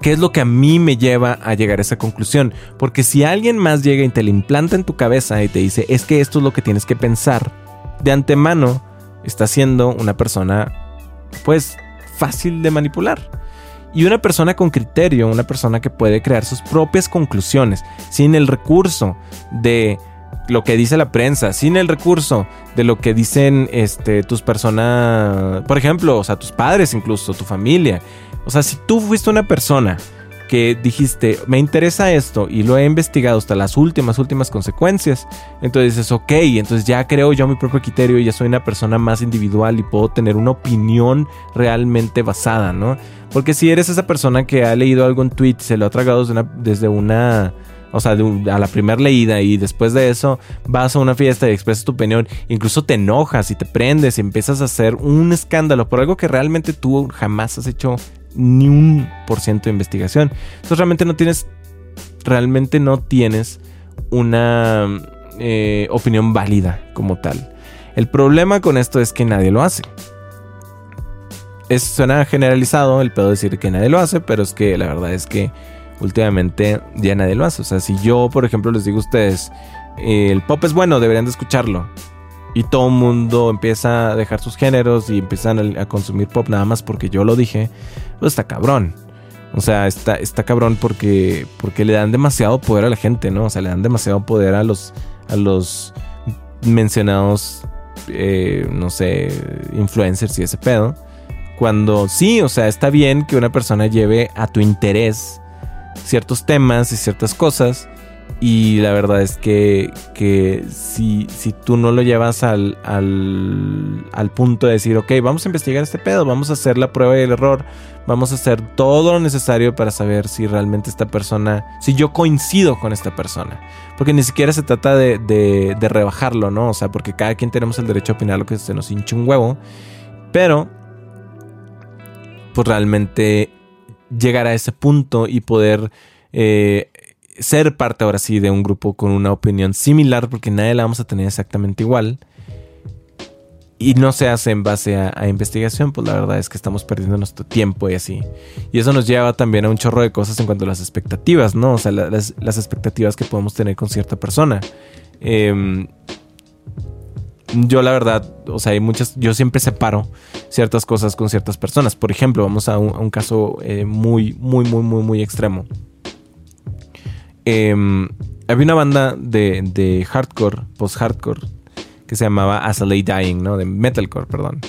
¿Qué es lo que a mí me lleva a llegar a esa conclusión? Porque si alguien más llega y te lo implanta en tu cabeza y te dice, es que esto es lo que tienes que pensar, de antemano está siendo una persona, pues, fácil de manipular. Y una persona con criterio, una persona que puede crear sus propias conclusiones, sin el recurso de lo que dice la prensa, sin el recurso de lo que dicen este, tus personas, por ejemplo, o sea, tus padres incluso, tu familia, o sea, si tú fuiste una persona que dijiste, me interesa esto y lo he investigado hasta las últimas, últimas consecuencias, entonces dices, ok, entonces ya creo yo mi propio criterio y ya soy una persona más individual y puedo tener una opinión realmente basada, ¿no? Porque si eres esa persona que ha leído algo en tweet, se lo ha tragado desde una, o sea, a la primera leída y después de eso vas a una fiesta y expresas tu opinión, incluso te enojas y te prendes y empiezas a hacer un escándalo por algo que realmente tú jamás has hecho ni un por ciento de investigación. Entonces realmente no tienes, realmente no tienes una eh, opinión válida como tal. El problema con esto es que nadie lo hace. Es, suena generalizado el pedo decir que nadie lo hace, pero es que la verdad es que últimamente ya nadie lo hace. O sea, si yo, por ejemplo, les digo a ustedes, el pop es bueno, deberían de escucharlo y todo el mundo empieza a dejar sus géneros y empiezan a, consumir pop nada más porque yo lo dije, pues está cabrón. O sea, está, está cabrón porque, porque le dan demasiado poder a la gente, ¿no? O sea, le dan demasiado poder a los, a los mencionados, eh, no sé, influencers y ese pedo. Cuando sí, o sea, está bien que una persona lleve a tu interés ciertos temas y ciertas cosas y la verdad es que, que si, si, tú no lo llevas al, al, al, punto de decir, ok, vamos a investigar este pedo, vamos a hacer la prueba y el error, vamos a hacer todo lo necesario para saber si realmente esta persona, si yo coincido con esta persona. Porque ni siquiera se trata de, de, rebajarlo, ¿no? O sea, porque cada quien tenemos el derecho a opinar lo que se nos hinche un huevo. Pero, pues realmente llegar a ese punto y poder... Eh, ser parte ahora sí de un grupo con una opinión similar, porque nadie la vamos a tener exactamente igual, y no se hace en base a, investigación, pues la verdad es que estamos perdiendo nuestro tiempo y así. Y eso nos lleva también a un chorro de cosas en cuanto a las expectativas, ¿no? O sea, las, expectativas que podemos tener con cierta persona. Em, yo la verdad, o sea, hay muchas, yo siempre separo ciertas cosas con ciertas personas. Por ejemplo, vamos a un, caso eh, muy, muy, muy, muy, muy extremo. Em, había una banda de, hardcore, post-hardcore, que se llamaba As a Lay Dying, ¿no? De metalcore, perdón.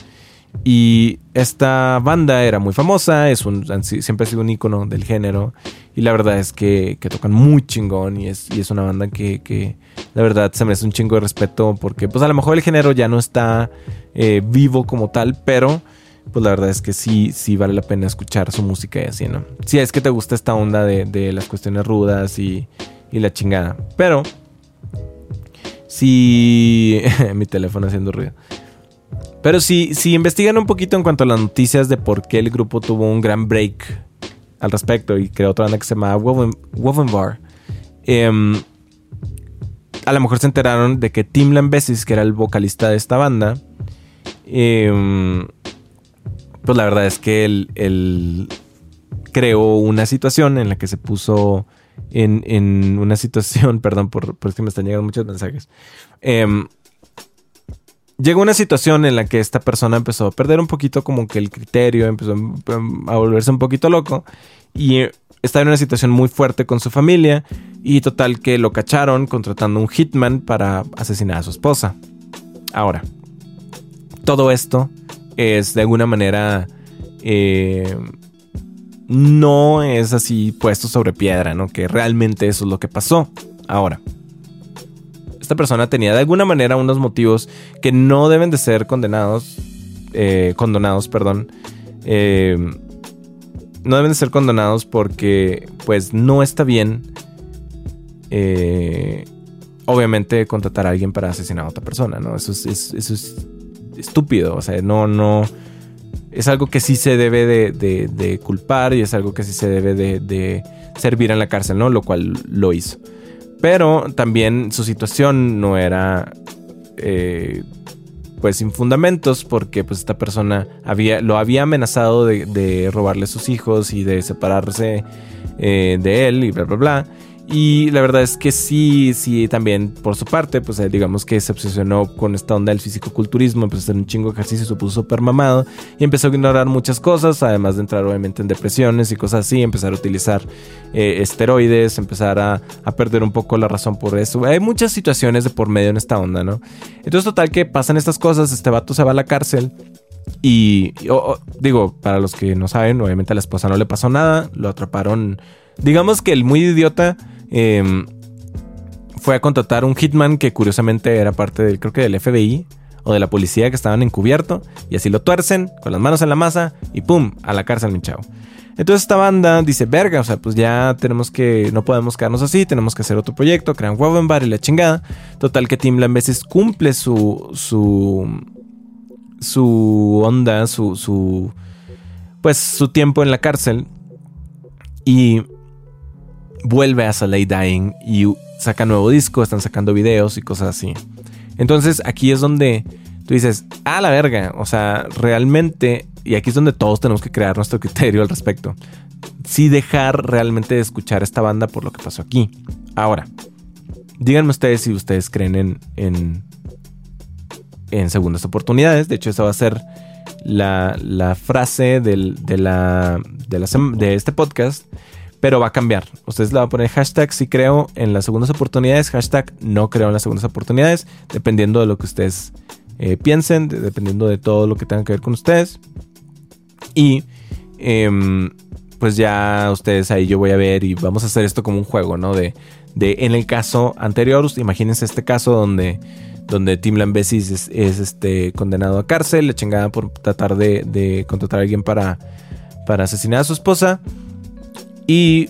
Y esta banda era muy famosa, es un, siempre ha sido un icono del género. Y la verdad es que, tocan muy chingón y es, y es una banda que, que, la verdad se merece un chingo de respeto porque pues a lo mejor el género ya no está eh, vivo como tal, pero pues la verdad es que sí, sí vale la pena escuchar su música y así, ¿no? Si es que te gusta esta onda de, las cuestiones rudas y, y, la chingada. Pero, si... mi teléfono haciendo ruido. Pero si, si investigan un poquito en cuanto a las noticias de por qué el grupo tuvo un gran break al respecto y creó otra banda que se llama Wovenbar, em, a lo mejor se enteraron de que Tim Lambesis, que era el vocalista de esta banda, eh, pues la verdad es que él, creó una situación en la que se puso en, una situación, perdón por, por que me están llegando muchos mensajes. Em, llegó una situación en la que esta persona empezó a perder un poquito como que el criterio, empezó a volverse un poquito loco y estaba en una situación muy fuerte con su familia y total que lo cacharon contratando un hitman para asesinar a su esposa. Ahora, todo esto es de alguna manera eh, no es así puesto sobre piedra, ¿no? Que realmente eso es lo que pasó. Ahora, esta persona tenía de alguna manera unos motivos que no deben de ser condenados, eh, condonados, perdón. Eh, no deben de ser condonados porque pues no está bien obviamente contratar a alguien para asesinar a otra persona, ¿no? Eso es, eso es estúpido, o sea, no, no, es algo que sí se debe de, culpar y es algo que sí se debe de, servir en la cárcel, ¿no? Lo cual lo hizo. Pero también su situación no era... Eh, pues sin fundamentos porque pues esta persona había, lo había amenazado de, robarle sus hijos y de separarse eh, de él y bla bla bla y la verdad es que sí, sí, también por su parte, pues eh, digamos que se obsesionó con esta onda del fisicoculturismo, empezó a hacer un chingo de ejercicio, se puso súper mamado y empezó a ignorar muchas cosas, además de entrar obviamente en depresiones y cosas así, empezar a utilizar eh, esteroides, empezar a, perder un poco la razón por eso. Hay muchas situaciones de por medio en esta onda, ¿no? Entonces, total que pasan estas cosas, este vato se va a la cárcel. Y digo, para los que no saben, obviamente a la esposa no le pasó nada, lo atraparon. Digamos que el muy idiota Em, fue a contratar un hitman que curiosamente era parte del, creo que del FBI o de la policía que estaban encubierto y así lo tuercen con las manos en la masa y pum, a la cárcel mi chavo. Entonces esta banda dice, verga, o sea, pues ya tenemos que, no podemos quedarnos así, tenemos que hacer otro proyecto, crean Wovenbar y la chingada. Total que Tim veces cumple su, su, su onda, su, su, pues su tiempo en la cárcel y vuelve a Saleh Dying y saca nuevo disco, están sacando videos y cosas así. Entonces aquí es donde tú dices, a la verga, o sea, realmente, y aquí es donde todos tenemos que crear nuestro criterio al respecto. Sí dejar realmente de escuchar esta banda por lo que pasó aquí. Ahora, díganme ustedes si ustedes creen en, en, en segundas oportunidades. De hecho, esa va a ser la, la frase del, de, la, de, la, de este podcast pero va a cambiar. Ustedes le van a poner hashtag si creo en las segundas oportunidades, hashtag no creo en las segundas oportunidades, dependiendo de lo que ustedes eh, piensen, dependiendo de todo lo que tenga que ver con ustedes. Y em, pues ya ustedes ahí yo voy a ver y vamos a hacer esto como un juego, ¿no? De, de en el caso anterior, imagínense este caso donde, donde Tim Lambesis es, este, condenado a cárcel, le chingada por tratar de, de contratar a alguien para, para asesinar a su esposa. Y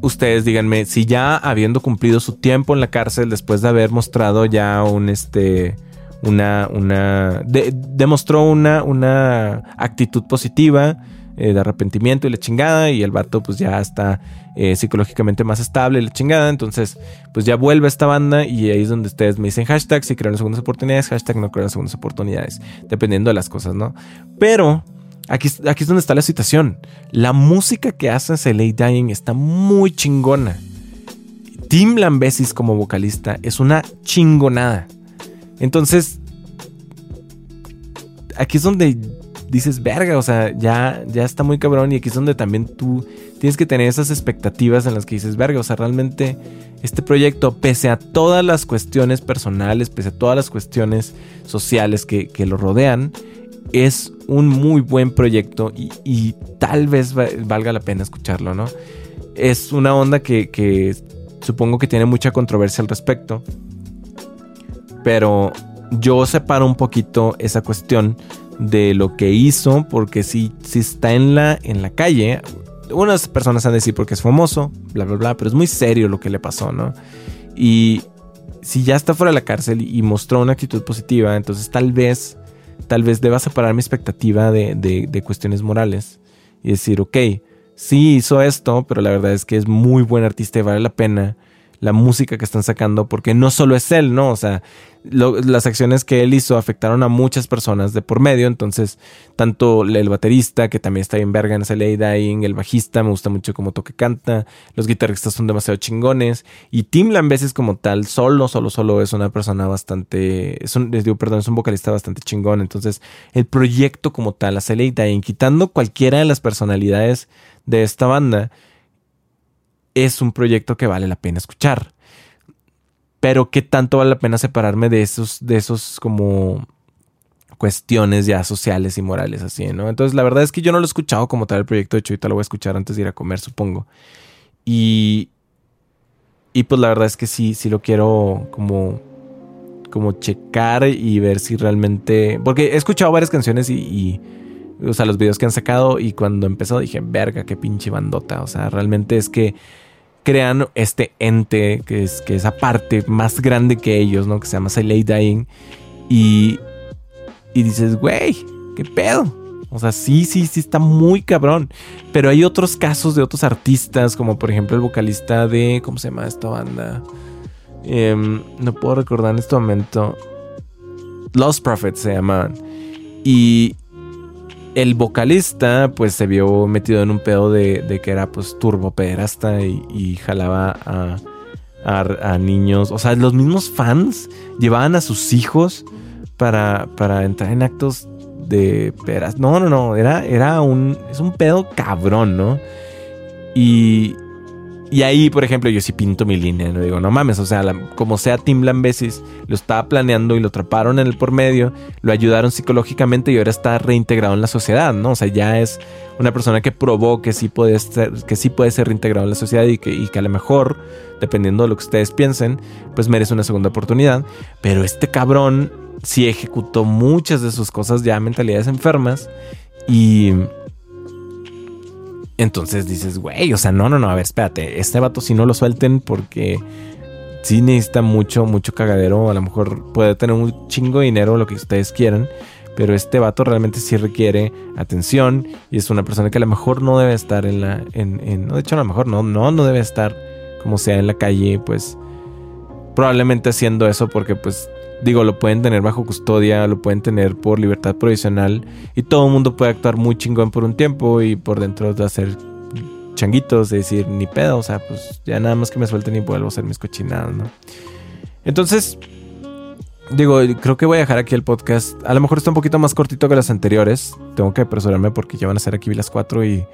ustedes díganme, si ya habiendo cumplido su tiempo en la cárcel, después de haber mostrado ya un este. Una. una demostró una, una actitud positiva. Eh, de arrepentimiento y la chingada. Y el vato, pues ya está eh, psicológicamente más estable y la chingada. Entonces, pues ya vuelve a esta banda. Y ahí es donde ustedes me dicen hashtag si creen en segundas oportunidades, hashtag no creo en segundas oportunidades. Dependiendo de las cosas, ¿no? Pero Aquí, aquí es donde está la situación. La música que hace LA Dying está muy chingona. Tim Lambesis como vocalista es una chingonada. Entonces, aquí es donde dices, verga, o sea, ya, ya está muy cabrón. Y aquí es donde también tú tienes que tener esas expectativas en las que dices, verga, o sea, realmente este proyecto, pese a todas las cuestiones personales, pese a todas las cuestiones sociales que, que lo rodean, es un muy buen proyecto y, tal vez valga la pena escucharlo, ¿no? Es una onda que, supongo que tiene mucha controversia al respecto, pero yo separo un poquito esa cuestión de lo que hizo, porque si, si está en la, en la calle, unas personas han de decir porque es famoso, bla, bla, bla, pero es muy serio lo que le pasó, ¿no? Y si ya está fuera de la cárcel y mostró una actitud positiva, entonces tal vez tal vez deba separar mi expectativa de, cuestiones morales y decir, ok, sí hizo esto, pero la verdad es que es muy buen artista y vale la pena la música que están sacando, porque no solo es él, ¿no? O sea, las acciones que él hizo afectaron a muchas personas de por medio, entonces, tanto el baterista, que también está en verga en ley Dying, el bajista, me gusta mucho cómo toque canta, los guitarristas son demasiado chingones, y Tim veces como tal, solo, solo, solo es una persona bastante, es un, perdón, es un vocalista bastante chingón, entonces, el proyecto como tal, hace ley Dying, quitando cualquiera de las personalidades de esta banda, es un proyecto que vale la pena escuchar. Pero qué tanto vale la pena separarme de esos, de esos como cuestiones ya sociales y morales así, ¿no? Entonces la verdad es que yo no lo he escuchado como tal el proyecto, de hecho ahorita lo voy a escuchar antes de ir a comer, supongo. Y, y pues la verdad es que sí, sí lo quiero como, como checar y ver si realmente... Porque he escuchado varias canciones y, y o sea, los videos que han sacado y cuando empezó dije, verga, qué pinche bandota. O sea, realmente es que crean este ente que es, que es aparte, más grande que ellos, ¿no? Que se llama Siley Dying. Y, y dices, güey, ¿qué pedo? O sea, sí, sí, sí está muy cabrón. Pero hay otros casos de otros artistas, como por ejemplo el vocalista de. ¿Cómo se llama esta banda? Em, no puedo recordar en este momento. Lost Prophets se llamaban. Y el vocalista, pues se vio metido en un pedo de, que era pues turbo pederasta y, jalaba a, niños. O sea, los mismos fans llevaban a sus hijos para, para entrar en actos de peras. No, no, no. Era, era un. Es un pedo cabrón, ¿no? Y, y ahí, por ejemplo, yo sí pinto mi línea, no digo, no mames, o sea, como sea Tim Lambesis lo estaba planeando y lo atraparon en el por medio, lo ayudaron psicológicamente y ahora está reintegrado en la sociedad, ¿no? O sea, ya es una persona que probó que sí puede ser, que sí puede ser reintegrado en la sociedad y que, y que a lo mejor, dependiendo de lo que ustedes piensen, pues merece una segunda oportunidad. Pero este cabrón sí ejecutó muchas de sus cosas ya mentalidades enfermas y entonces dices, güey, o sea, no, no, no, a ver, espérate, este vato si no lo suelten porque sí necesita mucho, mucho cagadero, a lo mejor puede tener un chingo de dinero, lo que ustedes quieran, pero este vato realmente sí requiere atención y es una persona que a lo mejor no debe estar en la, en, en no, de hecho a lo mejor no, no, no debe estar como sea en la calle, pues probablemente haciendo eso porque pues digo, lo pueden tener bajo custodia, lo pueden tener por libertad provisional y todo el mundo puede actuar muy chingón por un tiempo y por dentro de hacer changuitos, de decir ni pedo, o sea, pues ya nada más que me suelten y vuelvo a hacer mis cochinadas, ¿no? Entonces, digo, creo que voy a dejar aquí el podcast. A lo mejor está un poquito más cortito que las anteriores. Tengo que apresurarme porque ya van a ser aquí las 4 y,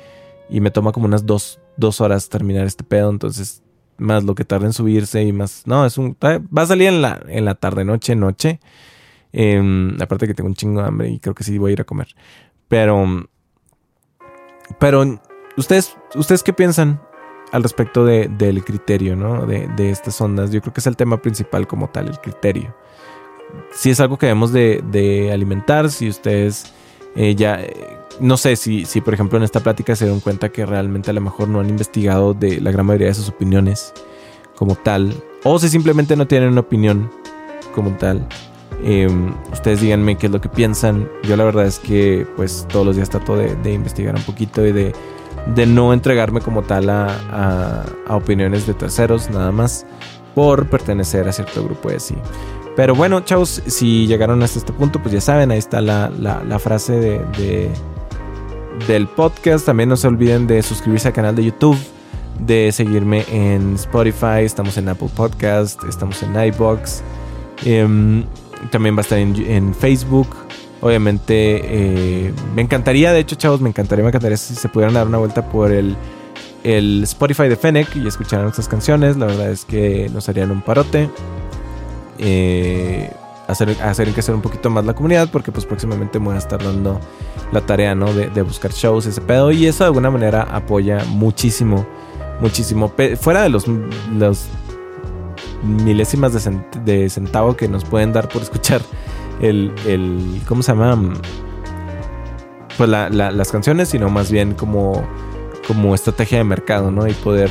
y me toma como unas dos, dos horas terminar este pedo, entonces más lo que tarda en subirse y más. No, es un. Va a salir en la, en la tarde, noche, noche. Em, aparte que tengo un chingo de hambre y creo que sí voy a ir a comer. Pero. Pero. ¿Ustedes, ¿ustedes qué piensan al respecto de, del criterio, ¿no? De, de, estas ondas. Yo creo que es el tema principal como tal, el criterio. Si es algo que debemos de, de alimentar, si ustedes eh, ya no sé si, si, por ejemplo, en esta plática se dieron cuenta que realmente a lo mejor no han investigado de la gran mayoría de sus opiniones como tal, o si simplemente no tienen una opinión como tal. Em, ustedes díganme qué es lo que piensan. Yo la verdad es que pues todos los días trato de, de investigar un poquito y de, de, no entregarme como tal a, a, opiniones de terceros, nada más por pertenecer a cierto grupo de sí. Pero bueno, chavos, si llegaron hasta este punto, pues ya saben, ahí está la, la frase de del podcast. También no se olviden de suscribirse al canal de YouTube, de seguirme en Spotify, estamos en Apple Podcast, estamos en iBox. Em, también va a estar en, Facebook. Obviamente, eh, me encantaría, de hecho, chavos, me encantaría, me encantaría si se pudieran dar una vuelta por el, el Spotify de Fennec y escucharan nuestras canciones. La verdad es que nos harían un parote. Eh, hacer, hacer un poquito más la comunidad porque pues próximamente me voy a estar dando la tarea, ¿no? De, buscar shows, ese pedo. Y eso de alguna manera apoya muchísimo, muchísimo. Fuera de los, los milésimas de, centavo que nos pueden dar por escuchar el, el ¿cómo se llama? Pues las canciones, sino más bien como, como estrategia de mercado, ¿no? Y poder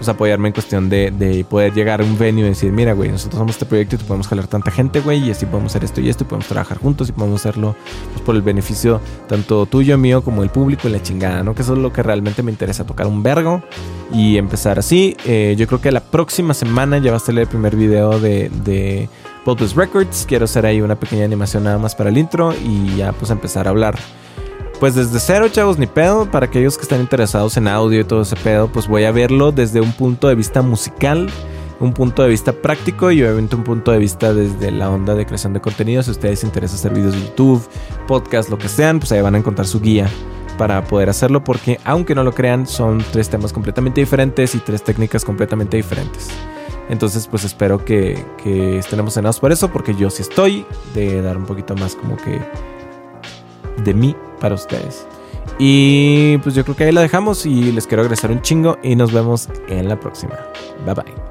pues, apoyarme en cuestión de, poder llegar a un venue y decir, mira, güey, nosotros somos este proyecto y te podemos jalar tanta gente, güey, y así podemos hacer esto y esto, y podemos trabajar juntos y podemos hacerlo pues, por el beneficio tanto tuyo, mío, como el público y la chingada, ¿no? Que eso es lo que realmente me interesa, tocar un vergo y empezar así. Eh, yo creo que la próxima semana ya va a salir el primer video de, de Records. Quiero hacer ahí una pequeña animación nada más para el intro y ya pues empezar a hablar pues desde cero, chavos, ni pedo. Para aquellos que están interesados en audio y todo ese pedo, pues voy a verlo desde un punto de vista musical, un punto de vista práctico y obviamente un punto de vista desde la onda de creación de contenido. Si ustedes les interesa hacer videos de YouTube, podcast, lo que sean, pues ahí van a encontrar su guía para poder hacerlo porque aunque no lo crean son tres temas completamente diferentes y tres técnicas completamente diferentes. Entonces pues espero que, que estén emocionados por eso porque yo sí estoy de dar un poquito más como que de mí para ustedes. Y pues yo creo que ahí la dejamos y les quiero agradecer un chingo y nos vemos en la próxima. Bye bye.